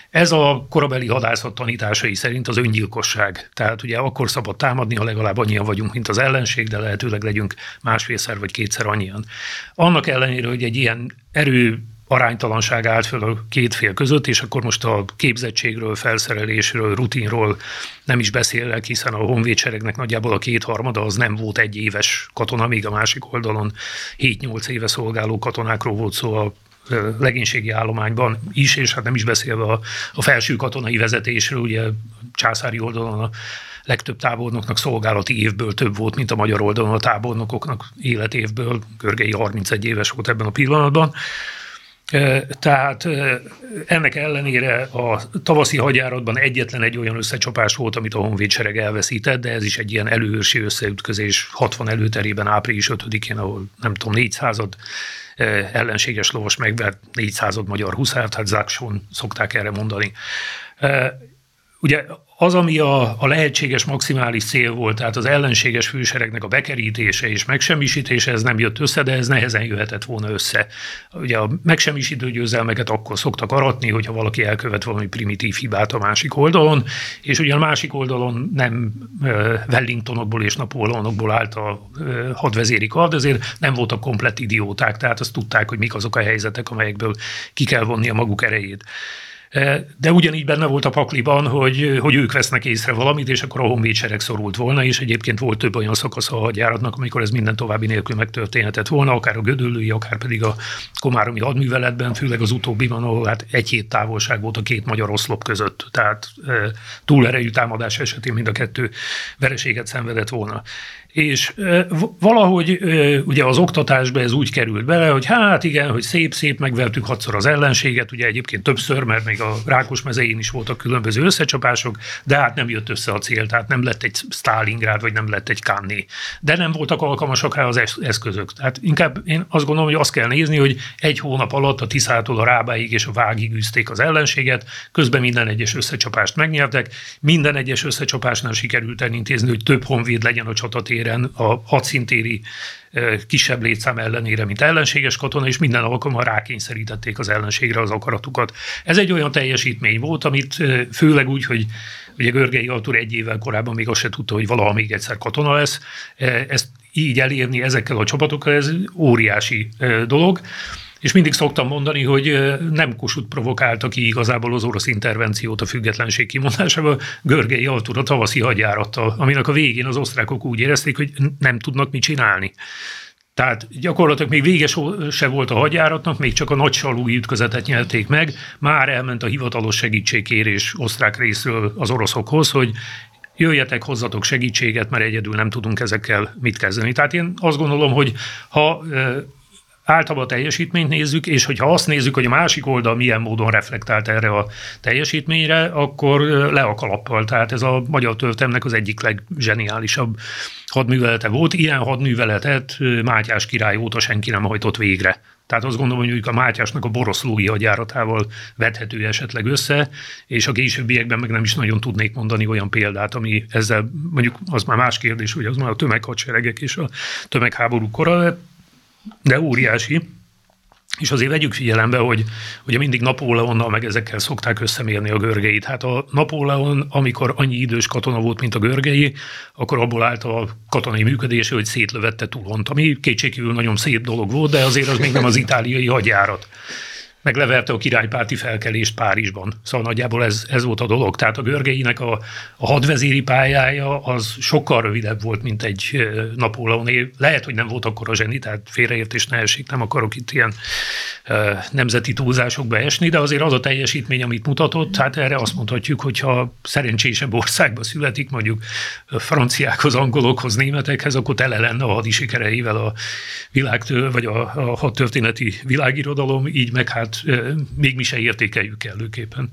Ez a korabeli hadászat tanításai szerint az öngyilkosság. Tehát ugye akkor szabad támadni, ha legalább annyian vagyunk, mint az ellenség, de lehetőleg legyünk másfélszer vagy kétszer annyian. Annak ellenére, hogy egy ilyen erő aránytalanság állt föl a két fél között, és akkor most a képzettségről, felszerelésről, rutinról nem is beszélek, hiszen a honvédseregnek nagyjából a kétharmada az nem volt egy éves katona, míg a másik oldalon 7-8 éve szolgáló katonákról volt szó a legénységi állományban is, és hát nem is beszélve a, a felső katonai vezetésről, ugye császári oldalon a legtöbb tábornoknak szolgálati évből több volt, mint a magyar oldalon a tábornokoknak életévből. Görgei 31 éves volt ebben a pillanatban. Tehát ennek ellenére a tavaszi hagyjáratban egyetlen egy olyan összecsapás volt, amit a honvédsereg elveszített, de ez is egy ilyen előőrsi összeütközés 60 előterében április 5-én, ahol nem tudom, 400 ellenséges lovas megvert 400 magyar huszárt, hát Zákson szokták erre mondani. Ugye az, ami a, a lehetséges maximális cél volt, tehát az ellenséges főseregnek a bekerítése és megsemmisítése, ez nem jött össze, de ez nehezen jöhetett volna össze. Ugye a megsemmisítő győzelmeket akkor szoktak aratni, hogyha valaki elkövet valami primitív hibát a másik oldalon, és ugye a másik oldalon nem Wellingtonokból és Napóleonokból állt a hadvezéri kard, ezért nem voltak komplett idióták, tehát azt tudták, hogy mik azok a helyzetek, amelyekből ki kell vonni a maguk erejét. De ugyanígy benne volt a pakliban, hogy, hogy ők vesznek észre valamit, és akkor a honvédsereg szorult volna, és egyébként volt több olyan szakasz a hadjáratnak, amikor ez minden további nélkül megtörténhetett volna, akár a Gödöllői, akár pedig a Komáromi hadműveletben, főleg az utóbbiban, ahol hát egy hét távolság volt a két magyar oszlop között, tehát túlerejű támadás esetén mind a kettő vereséget szenvedett volna. És valahogy ugye az oktatásba ez úgy került bele, hogy hát igen, hogy szép-szép, megvertük hatszor az ellenséget, ugye egyébként többször, mert még a Rákos mezején is voltak különböző összecsapások, de hát nem jött össze a cél, tehát nem lett egy Stalingrád, vagy nem lett egy Kanni. De nem voltak alkalmasak rá az eszközök. Tehát inkább én azt gondolom, hogy azt kell nézni, hogy egy hónap alatt a Tiszától a Rábáig és a Vágig üzték az ellenséget, közben minden egyes összecsapást megnyertek, minden egyes összecsapásnál sikerült elintézni, hogy több honvéd legyen a csatatér téren a hadszintéri kisebb létszám ellenére, mint ellenséges katona, és minden alkalommal rákényszerítették az ellenségre az akaratukat. Ez egy olyan teljesítmény volt, amit főleg úgy, hogy ugye Görgei Artur egy évvel korábban még azt se tudta, hogy valaha még egyszer katona lesz. Ezt így elérni ezekkel a csapatokkal, ez óriási dolog. És mindig szoktam mondani, hogy nem Kossuth provokálta ki igazából az orosz intervenciót a függetlenség kimondásával, Görgei Artur a tavaszi hadjárattal, aminek a végén az osztrákok úgy érezték, hogy nem tudnak mit csinálni. Tehát gyakorlatilag még vége se volt a hadjáratnak, még csak a nagy salúi ütközetet nyerték meg, már elment a hivatalos segítségkérés osztrák részről az oroszokhoz, hogy jöjjetek, hozzatok segítséget, mert egyedül nem tudunk ezekkel mit kezdeni. Tehát én azt gondolom, hogy ha általában a teljesítményt nézzük, és hogyha azt nézzük, hogy a másik oldal milyen módon reflektált erre a teljesítményre, akkor le a kalappal. Tehát ez a magyar történelmnek az egyik legzseniálisabb hadművelete volt. Ilyen hadműveletet Mátyás király óta senki nem hajtott végre. Tehát azt gondolom, hogy a Mátyásnak a boroszlói hadjáratával vethető esetleg össze, és a későbbiekben meg nem is nagyon tudnék mondani olyan példát, ami ezzel, mondjuk az már más kérdés, hogy az már a tömeghadseregek és a tömegháború kora, de óriási. És azért vegyük figyelembe, hogy ugye mindig Napóleonnal meg ezekkel szokták összemérni a görgeit. Hát a Napóleon, amikor annyi idős katona volt, mint a görgei, akkor abból állt a katonai működése, hogy szétlövette Tulont, ami kétségkívül nagyon szép dolog volt, de azért az még nem az itáliai hadjárat meg leverte a királypárti felkelést Párizsban. Szóval nagyjából ez, ez volt a dolog. Tehát a Görgeinek a, a hadvezéri pályája az sokkal rövidebb volt, mint egy Napóleoné. Lehet, hogy nem volt akkor a zseni, tehát félreértés ne esik, nem akarok itt ilyen uh, nemzeti túlzásokba esni, de azért az a teljesítmény, amit mutatott, hát erre azt mondhatjuk, hogyha szerencsésebb országba születik, mondjuk franciákhoz, angolokhoz, németekhez, akkor tele lenne a hadisikereivel a világtől, vagy a, a hadtörténeti világirodalom, így meg hát hát még mi se értékeljük kellőképpen.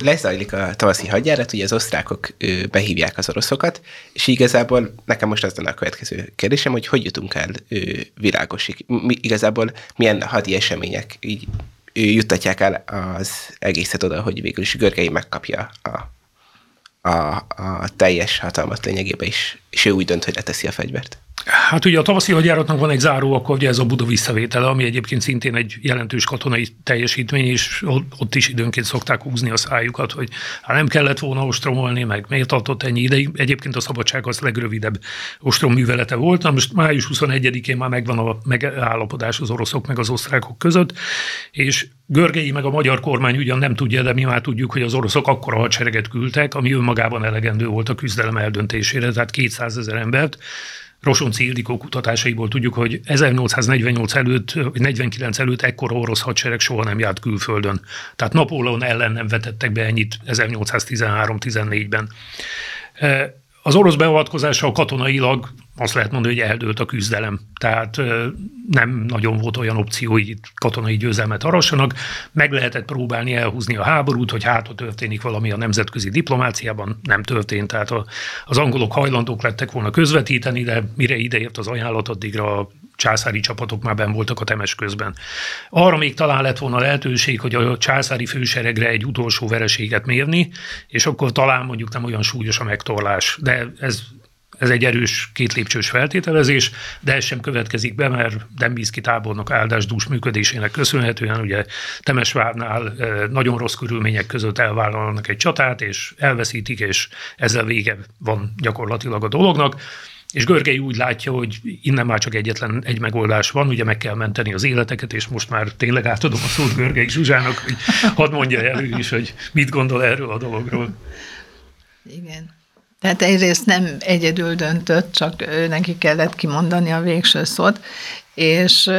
Lezajlik a tavaszi hadjárat, ugye az osztrákok behívják az oroszokat, és igazából nekem most az lenne a következő kérdésem, hogy hogy jutunk el virágosig? Mi, igazából milyen hadi események így juttatják el az egészet oda, hogy végül is Görgei megkapja a, a, a teljes hatalmat lényegében is, és ő úgy dönt, hogy leteszi a fegyvert.
Hát ugye a tavaszi hadjáratnak van egy záró, akkor ugye ez a Buda visszavétele, ami egyébként szintén egy jelentős katonai teljesítmény, és ott is időnként szokták húzni a szájukat, hogy hát nem kellett volna ostromolni, meg miért tartott ennyi ideig. Egyébként a szabadság az legrövidebb ostrom művelete volt. Na most május 21-én már megvan a megállapodás az oroszok meg az osztrákok között, és Görgei meg a magyar kormány ugyan nem tudja, de mi már tudjuk, hogy az oroszok akkora hadsereget küldtek, ami önmagában elegendő volt a küzdelem eldöntésére, tehát 200 ezer embert, Rosonci Ildikó kutatásaiból tudjuk, hogy 1848 előtt, vagy 49 előtt ekkor orosz hadsereg soha nem járt külföldön. Tehát Napóleon ellen nem vetettek be ennyit 1813-14-ben. Az orosz beavatkozással katonailag azt lehet mondani, hogy eldőlt a küzdelem. Tehát nem nagyon volt olyan opció, hogy itt katonai győzelmet arassanak. Meg lehetett próbálni elhúzni a háborút, hogy hát, ha történik valami a nemzetközi diplomáciában, nem történt. Tehát az angolok hajlandók lettek volna közvetíteni, de mire ideért az ajánlat, addigra a császári csapatok már ben voltak a temes közben. Arra még talán lett volna lehetőség, hogy a császári főseregre egy utolsó vereséget mérni, és akkor talán mondjuk nem olyan súlyos a megtorlás. De ez ez egy erős két lépcsős feltételezés, de ez sem következik be, mert Dembinski tábornok áldásdús működésének köszönhetően ugye Temesvárnál nagyon rossz körülmények között elvállalnak egy csatát, és elveszítik, és ezzel vége van gyakorlatilag a dolognak. És Görgei úgy látja, hogy innen már csak egyetlen egy megoldás van, ugye meg kell menteni az életeket, és most már tényleg átadom a szót Görgei Zsuzsának, hogy hadd mondja el ő is, hogy mit gondol erről a dologról.
Igen. Tehát egyrészt nem egyedül döntött, csak neki kellett kimondani a végső szót, és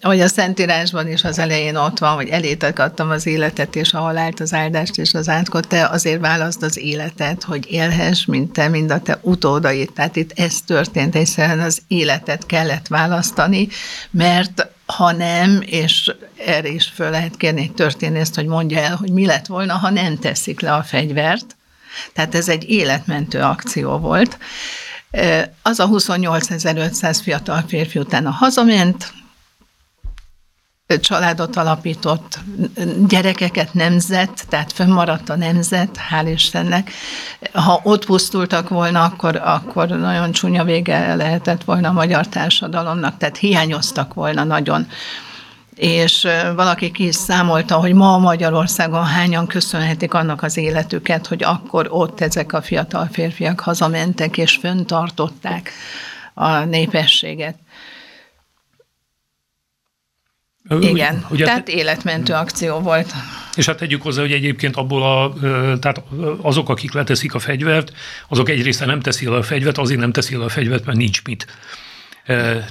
ahogy a Szentírásban is az elején ott van, hogy elétek adtam az életet és a halált, az áldást és az átkot, te azért válaszd az életet, hogy élhess, mint te, mind a te utódait. Tehát itt ez történt, egyszerűen az életet kellett választani, mert ha nem, és erre is föl lehet kérni egy történészt, hogy mondja el, hogy mi lett volna, ha nem teszik le a fegyvert, tehát ez egy életmentő akció volt. Az a 28.500 fiatal férfi utána hazament, családot alapított, gyerekeket nemzet, tehát fönnmaradt a nemzet, hál' Istennek. Ha ott pusztultak volna, akkor, akkor nagyon csúnya vége lehetett volna a magyar társadalomnak, tehát hiányoztak volna nagyon és valaki ki is számolta, hogy ma Magyarországon hányan köszönhetik annak az életüket, hogy akkor ott ezek a fiatal férfiak hazamentek és föntartották a népességet. Igen, ugye, tehát életmentő akció volt.
És hát tegyük hozzá, hogy egyébként abból a, tehát azok, akik leteszik a fegyvert, azok egyrészt nem teszi el a fegyvert, azért nem teszi el a fegyvert, mert nincs mit.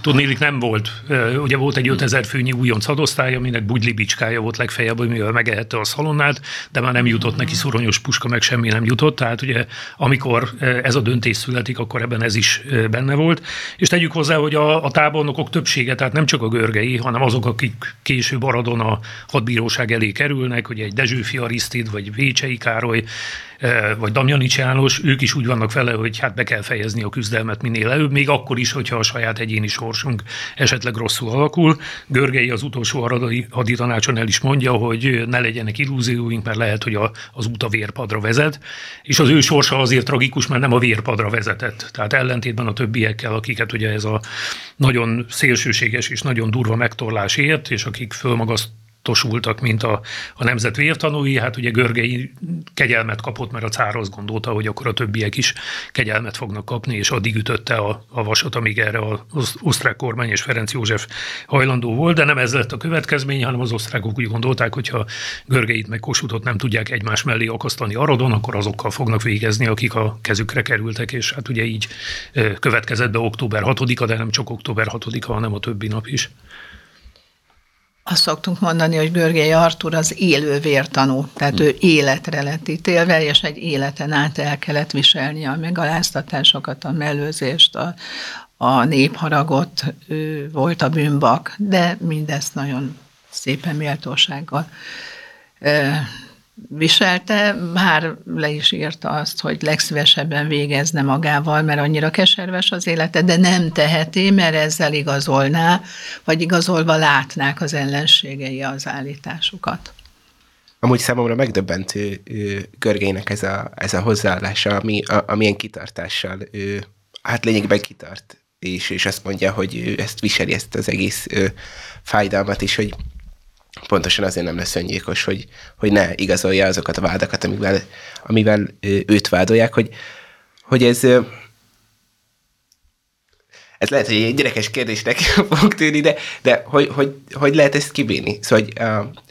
Tudnélik nem volt. Ugye volt egy 5000 főnyi újonc hadosztály, aminek bugyli bicskája volt legfeljebb, mivel megehette a szalonnát, de már nem jutott neki szuronyos puska, meg semmi nem jutott. Tehát ugye amikor ez a döntés születik, akkor ebben ez is benne volt. És tegyük hozzá, hogy a, a tábornokok többsége, tehát nem csak a görgei, hanem azok, akik később Aradon a hadbíróság elé kerülnek, hogy egy Dezsőfi Arisztid, vagy Vécsei Károly, vagy Damjanics János, ők is úgy vannak vele, hogy hát be kell fejezni a küzdelmet minél előbb, még akkor is, hogyha a saját egyéni sorsunk esetleg rosszul alakul. Görgei az utolsó haditanácson el is mondja, hogy ne legyenek illúzióink, mert lehet, hogy a, az út a vérpadra vezet, és az ő sorsa azért tragikus, mert nem a vérpadra vezetett. Tehát ellentétben a többiekkel, akiket ugye ez a nagyon szélsőséges és nagyon durva megtorlás ért, és akik fölmagaszt tosultak, mint a, a nemzet vértanúi. Hát ugye Görgei kegyelmet kapott, mert a cár azt gondolta, hogy akkor a többiek is kegyelmet fognak kapni, és addig ütötte a, a vasat, amíg erre az osztrák kormány és Ferenc József hajlandó volt, de nem ez lett a következmény, hanem az osztrákok úgy gondolták, hogy ha Görgeit meg Kosutot nem tudják egymás mellé akasztani Aradon, akkor azokkal fognak végezni, akik a kezükre kerültek, és hát ugye így következett be október 6-a, de nem csak október 6-a, hanem a többi nap is.
Azt szoktunk mondani, hogy Görgei Artur az élő vértanú, tehát ő életre lett ítélve, és egy életen át el kellett viselni a megaláztatásokat, a mellőzést, a, a népharagot, ő volt a bűnbak, de mindezt nagyon szépen méltósággal viselte, már le is írta azt, hogy legszívesebben végezne magával, mert annyira keserves az élete, de nem teheti, mert ezzel igazolná, vagy igazolva látnák az ellenségei az állításukat.
Amúgy számomra megdöbbentő Görgének ez a, ez a hozzáállása, ami, a, amilyen kitartással ő, hát lényegben kitart, és, és azt mondja, hogy ő ezt viseli, ezt az egész ő, fájdalmat is, hogy pontosan azért nem lesz öngyilkos, hogy, hogy ne igazolja azokat a vádakat, amivel, amivel őt vádolják, hogy, hogy ez, ez lehet, hogy egy gyerekes kérdésnek [laughs] fog tűnni, de, de hogy, hogy, hogy lehet ezt kibírni? Szóval hogy,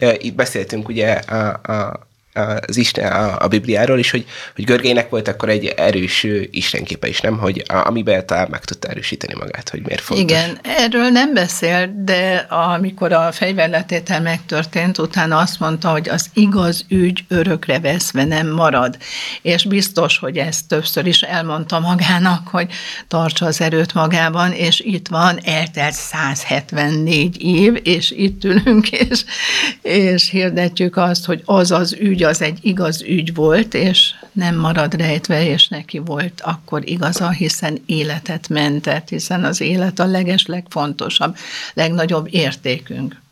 uh, itt beszéltünk ugye a, a az Isten, a, a Bibliáról is, hogy, hogy Görgének volt akkor egy erős istenképe is, nem? Hogy a, amiben talán meg tudta erősíteni magát, hogy miért fontos.
Igen, erről nem beszél, de amikor a fegyverletétel megtörtént, utána azt mondta, hogy az igaz ügy örökre veszve nem marad. És biztos, hogy ezt többször is elmondta magának, hogy tartsa az erőt magában, és itt van, eltelt 174 év, és itt ülünk, és, és hirdetjük azt, hogy az az ügy, az egy igaz ügy volt, és nem marad rejtve, és neki volt akkor igaza, hiszen életet mentett, hiszen az élet a leges, legfontosabb, legnagyobb értékünk.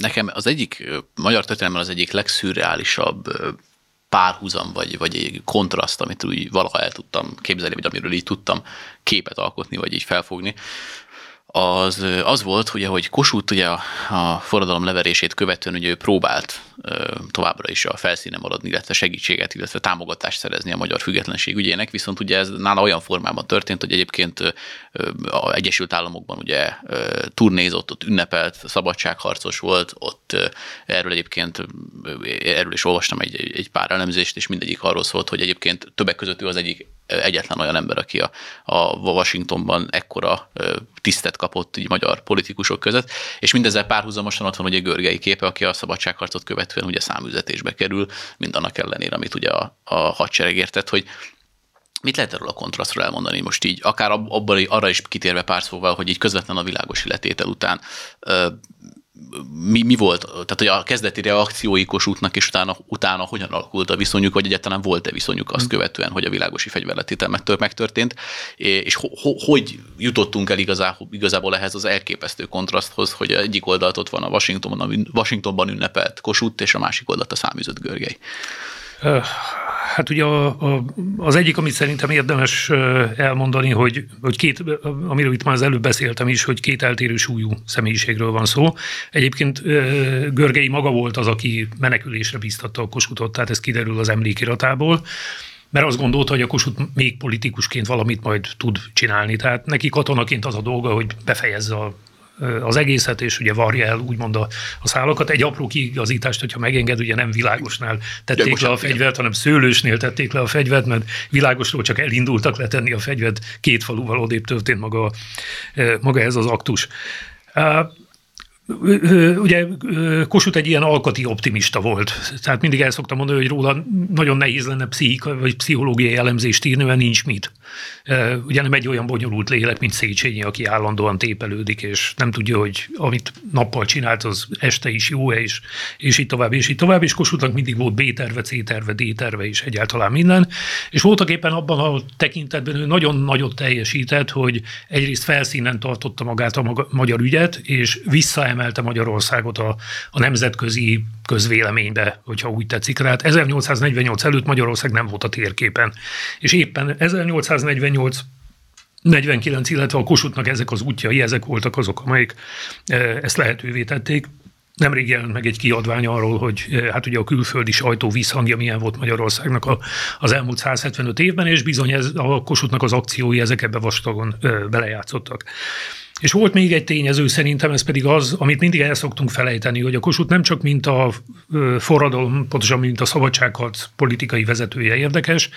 Nekem az egyik, magyar történelemben az egyik legszürreálisabb párhuzam, vagy, vagy egy kontraszt, amit úgy valaha el tudtam képzelni, vagy amiről így tudtam képet alkotni, vagy így felfogni, az, az volt, ugye, hogy Kossuth ugye a, forradalom leverését követően ugye ő próbált továbbra is a felszínen maradni, illetve segítséget, illetve támogatást szerezni a magyar függetlenség ügyének, viszont ugye ez nála olyan formában történt, hogy egyébként a Egyesült Államokban ugye turnézott, ott ünnepelt, szabadságharcos volt, ott erről egyébként, erről is olvastam egy, egy pár elemzést, és mindegyik arról szólt, hogy egyébként többek között ő az egyik egyetlen olyan ember, aki a, a Washingtonban ekkora tisztet kapott így magyar politikusok között, és mindezzel párhuzamosan ott van ugye Görgei képe, aki a szabadságharcot követően ugye számüzetésbe kerül, mindannak ellenére, amit ugye a, a hadsereg értett, hogy Mit lehet erről a kontrasztról elmondani most így, akár abban, arra is kitérve pár szóval, hogy így közvetlen a világos letétel után mi, mi volt, tehát hogy a kezdeti reakciói útnak és utána, utána hogyan alakult a viszonyuk, vagy egyáltalán volt-e viszonyuk azt mm. követően, hogy a világosi fegyverletétel megtörtént, és ho, ho, hogy jutottunk el igazából, igazából ehhez az elképesztő kontraszthoz, hogy egyik oldalt ott van a Washingtonban, a Washingtonban ünnepelt Kossuth, és a másik oldalt a száműzött Görgely.
Hát ugye a, a, az egyik, amit szerintem érdemes elmondani, hogy, hogy két, amiről itt már az előbb beszéltem is, hogy két eltérő súlyú személyiségről van szó. Egyébként Görgei maga volt az, aki menekülésre bíztatta a Kossuthot, tehát ez kiderül az emlékiratából mert azt gondolta, hogy a Kossuth még politikusként valamit majd tud csinálni. Tehát neki katonaként az a dolga, hogy befejezze a az egészet, és ugye varja el úgymond a, a szálakat. Egy apró kiigazítást, hogyha megenged, ugye nem világosnál tették ja, le a fegyvert, hanem szőlősnél tették le a fegyvert, mert világosról csak elindultak letenni a fegyvert, két faluval odébb történt maga, maga ez az aktus. Ugye Kossuth egy ilyen alkati optimista volt, tehát mindig el szoktam mondani, hogy róla nagyon nehéz lenne pszichika, vagy pszichológiai elemzést írni, mert nincs mit. Ugye nem egy olyan bonyolult lélek, mint Széchenyi, aki állandóan tépelődik, és nem tudja, hogy amit nappal csinált, az este is jó-e, és, és így tovább, és így tovább, és Kossuthnak mindig volt B-terve, C-terve, D-terve, és egyáltalán minden, és voltak éppen abban a tekintetben ő nagyon nagyot teljesített, hogy egyrészt felszínen tartotta magát a magyar ügyet, és visszaemelte Magyarországot a, a nemzetközi közvéleménybe, hogyha úgy tetszik. Tehát 1848 előtt Magyarország nem volt a térképen. És éppen 1848 49, illetve a Kossuthnak ezek az útjai, ezek voltak azok, amelyek e, ezt lehetővé tették. Nemrég jelent meg egy kiadvány arról, hogy e, hát ugye a külföldi sajtó visszhangja milyen volt Magyarországnak a, az elmúlt 175 évben, és bizony ez, a Kossuthnak az akciói ezek ebbe vastagon e, belejátszottak. És volt még egy tényező szerintem, ez pedig az, amit mindig el szoktunk felejteni, hogy a Kossuth nem csak mint a forradalom, pontosan mint a szabadságharc politikai vezetője érdekes,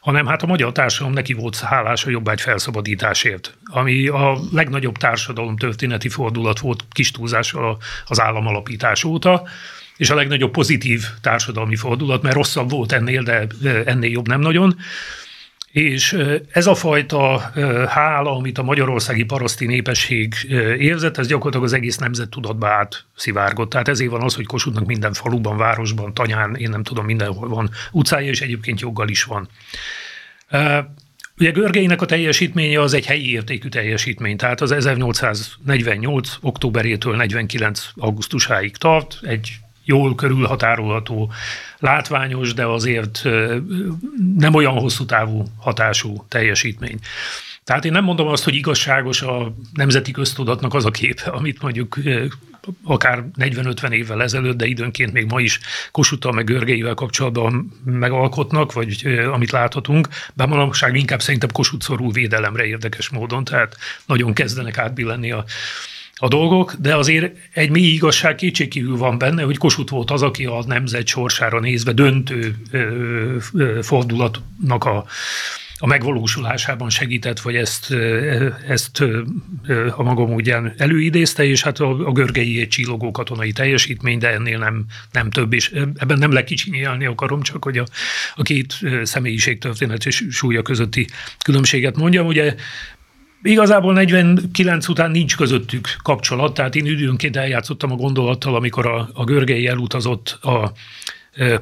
hanem hát a magyar társadalom neki volt hálás a jobbágy felszabadításért, ami a legnagyobb társadalom történeti fordulat volt kis túlzással az államalapítás óta, és a legnagyobb pozitív társadalmi fordulat, mert rosszabb volt ennél, de ennél jobb nem nagyon. És ez a fajta hála, amit a magyarországi paraszti népesség érzett, ez gyakorlatilag az egész nemzet tudatba átszivárgott. Tehát ezért van az, hogy Kossuthnak minden faluban, városban, tanyán, én nem tudom, mindenhol van utcája, és egyébként joggal is van. Ugye Görgeinek a teljesítménye az egy helyi értékű teljesítmény, tehát az 1848. októberétől 49. augusztusáig tart, egy jól körülhatárolható, látványos, de azért nem olyan hosszú távú hatású teljesítmény. Tehát én nem mondom azt, hogy igazságos a nemzeti köztudatnak az a kép, amit mondjuk akár 40-50 évvel ezelőtt, de időnként még ma is Kossuthtal meg Görgeivel kapcsolatban megalkotnak, vagy amit láthatunk, de manapság inkább szerintem Kossuth szorul védelemre érdekes módon, tehát nagyon kezdenek átbillenni a a dolgok, de azért egy mély igazság kétségkívül van benne, hogy Kossuth volt az, aki a nemzet sorsára nézve döntő fordulatnak a, a megvalósulásában segített, vagy ezt, ezt a maga módján előidézte, és hát a, a görgei egy csillogó katonai teljesítmény, de ennél nem, nem több, és ebben nem lekicsinyelni akarom, csak hogy a, a két személyiség történet és súlya közötti különbséget mondjam. Ugye Igazából 49 után nincs közöttük kapcsolat, tehát én időnként eljátszottam a gondolattal, amikor a, a Görgei elutazott a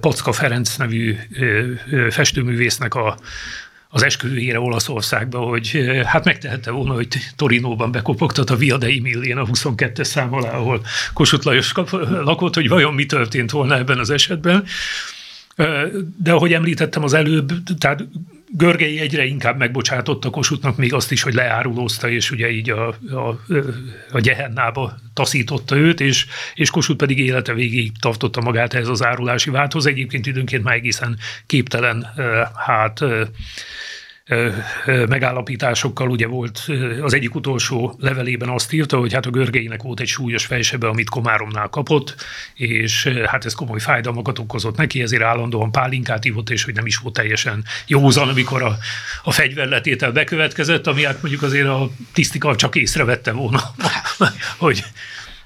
Packa Ferenc nevű festőművésznek a, az esküvőjére Olaszországba, hogy hát megtehette volna, hogy Torinóban bekopogtat a Via de Emilien a 22-es szám alá, ahol Kossuth Lajos lakott, hogy vajon mi történt volna ebben az esetben. De ahogy említettem az előbb, tehát Görgei egyre inkább megbocsátotta Kossuthnak még azt is, hogy leárulózta, és ugye így a, a, a gyehennába taszította őt, és, és Kossuth pedig élete végéig tartotta magát ehhez az árulási válthoz. Egyébként időnként már egészen képtelen hát megállapításokkal. Ugye volt az egyik utolsó levelében azt írta, hogy hát a görgeinek volt egy súlyos fejsebe, amit Komáromnál kapott, és hát ez komoly fájdalmakat okozott neki, ezért állandóan pálinkát ivott, és hogy nem is volt teljesen józan, amikor a, a fegyverletétel bekövetkezett, ami hát mondjuk azért a tisztikal csak észrevette volna, [laughs] hogy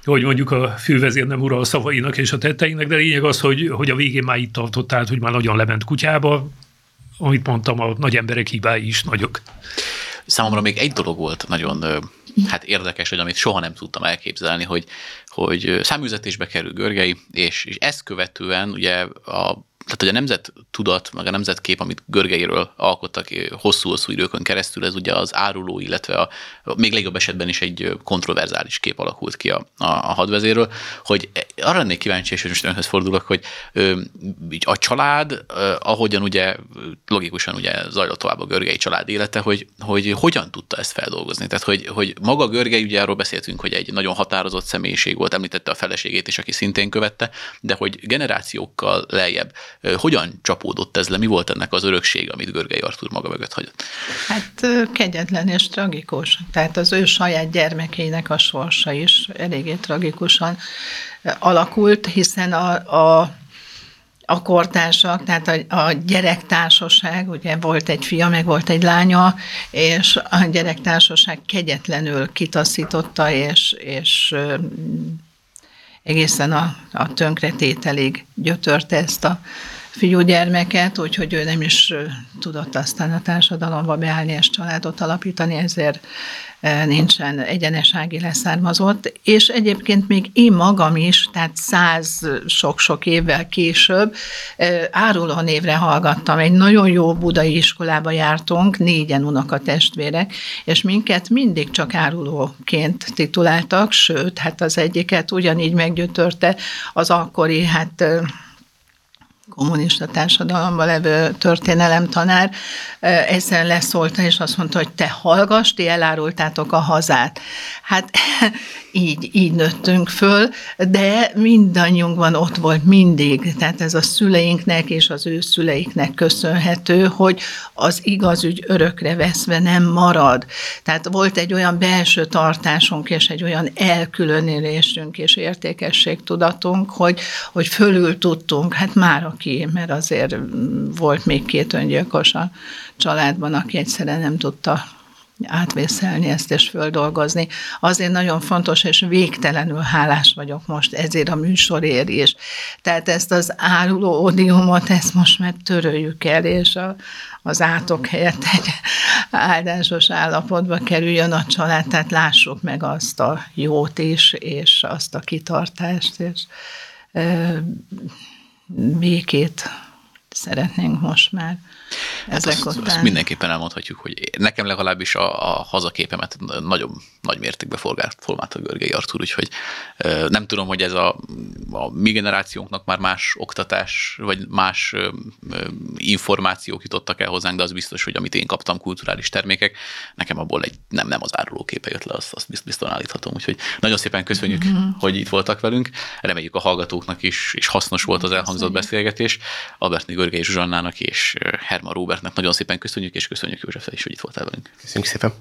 hogy mondjuk a fővezér nem ura a szavainak és a tetteinek, de lényeg az, hogy, hogy a végén már itt tartott, tehát hogy már nagyon lement kutyába, amit mondtam, a nagy emberek hibái is nagyok.
Számomra még egy dolog volt nagyon hát érdekes, hogy amit soha nem tudtam elképzelni, hogy, hogy száműzetésbe kerül Görgei, és, és ezt követően ugye a tehát hogy a nemzet tudat, meg a nemzetkép, amit Görgeiről alkottak hosszú-hosszú időkön keresztül, ez ugye az áruló, illetve a, még legjobb esetben is egy kontroverzális kép alakult ki a, a, a hadvezéről, hogy arra lennék kíváncsi, és most önhöz fordulok, hogy ö, a család, ö, ahogyan ugye logikusan ugye zajlott tovább a Görgei család élete, hogy, hogy hogyan tudta ezt feldolgozni. Tehát, hogy, hogy maga Görgei, ugye arról beszéltünk, hogy egy nagyon határozott személyiség volt, említette a feleségét is, aki szintén követte, de hogy generációkkal lejjebb hogyan csapódott ez le? Mi volt ennek az örökség, amit Görgei Artur maga mögött hagyott?
Hát kegyetlen és tragikus. Tehát az ő saját gyermekeinek a sorsa is eléggé tragikusan alakult, hiszen a, a a kortársak, tehát a, a gyerektársaság, ugye volt egy fia, meg volt egy lánya, és a gyerektársaság kegyetlenül kitaszította, és, és egészen a, a tönkretételig gyötörte ezt a fiúgyermeket, úgyhogy ő nem is tudott aztán a társadalomba beállni és családot alapítani, ezért nincsen egyenesági leszármazott, és egyébként még én magam is, tehát száz sok-sok évvel később áruló névre hallgattam. Egy nagyon jó budai iskolába jártunk, négyen unokatestvérek, és minket mindig csak árulóként tituláltak, sőt, hát az egyiket ugyanígy meggyötörte az akkori, hát kommunista társadalomban levő történelemtanár egyszer leszólta, és azt mondta, hogy te hallgass, ti elárultátok a hazát. Hát [laughs] így, így nőttünk föl, de mindannyiunkban ott volt mindig, tehát ez a szüleinknek és az ő szüleiknek köszönhető, hogy az igaz ügy örökre veszve nem marad. Tehát volt egy olyan belső tartásunk és egy olyan elkülönülésünk és értékességtudatunk, hogy, hogy fölül tudtunk, hát már aki, mert azért volt még két öngyilkos a családban, aki egyszerűen nem tudta átvészelni ezt és földolgozni. Azért nagyon fontos, és végtelenül hálás vagyok most ezért a műsorért is. Tehát ezt az áruló odiumot, ezt most már töröljük el, és a, az átok helyett egy áldásos állapotba kerüljön a család, tehát lássuk meg azt a jót is, és azt a kitartást, és e, békét szeretnénk most már.
Hát azt, azt mindenképpen elmondhatjuk, hogy nekem legalábbis a, a hazaképemet nagyon nagy mértékben formált a Görgei Artur, úgyhogy nem tudom, hogy ez a, a mi generációnknak már más oktatás, vagy más információk jutottak el hozzánk, de az biztos, hogy amit én kaptam, kulturális termékek, nekem abból egy nem, nem az áruló képe jött le, azt, azt biztosan állíthatom. Úgyhogy nagyon szépen köszönjük, mm-hmm. hogy itt voltak velünk. Reméljük a hallgatóknak is, és hasznos volt az elhangzott beszélgetés. Albertné Görgei Zsuzsannának és Herman Robertnek nagyon szépen köszönjük, és köszönjük József is, hogy itt voltál velünk.
Köszönjük szépen.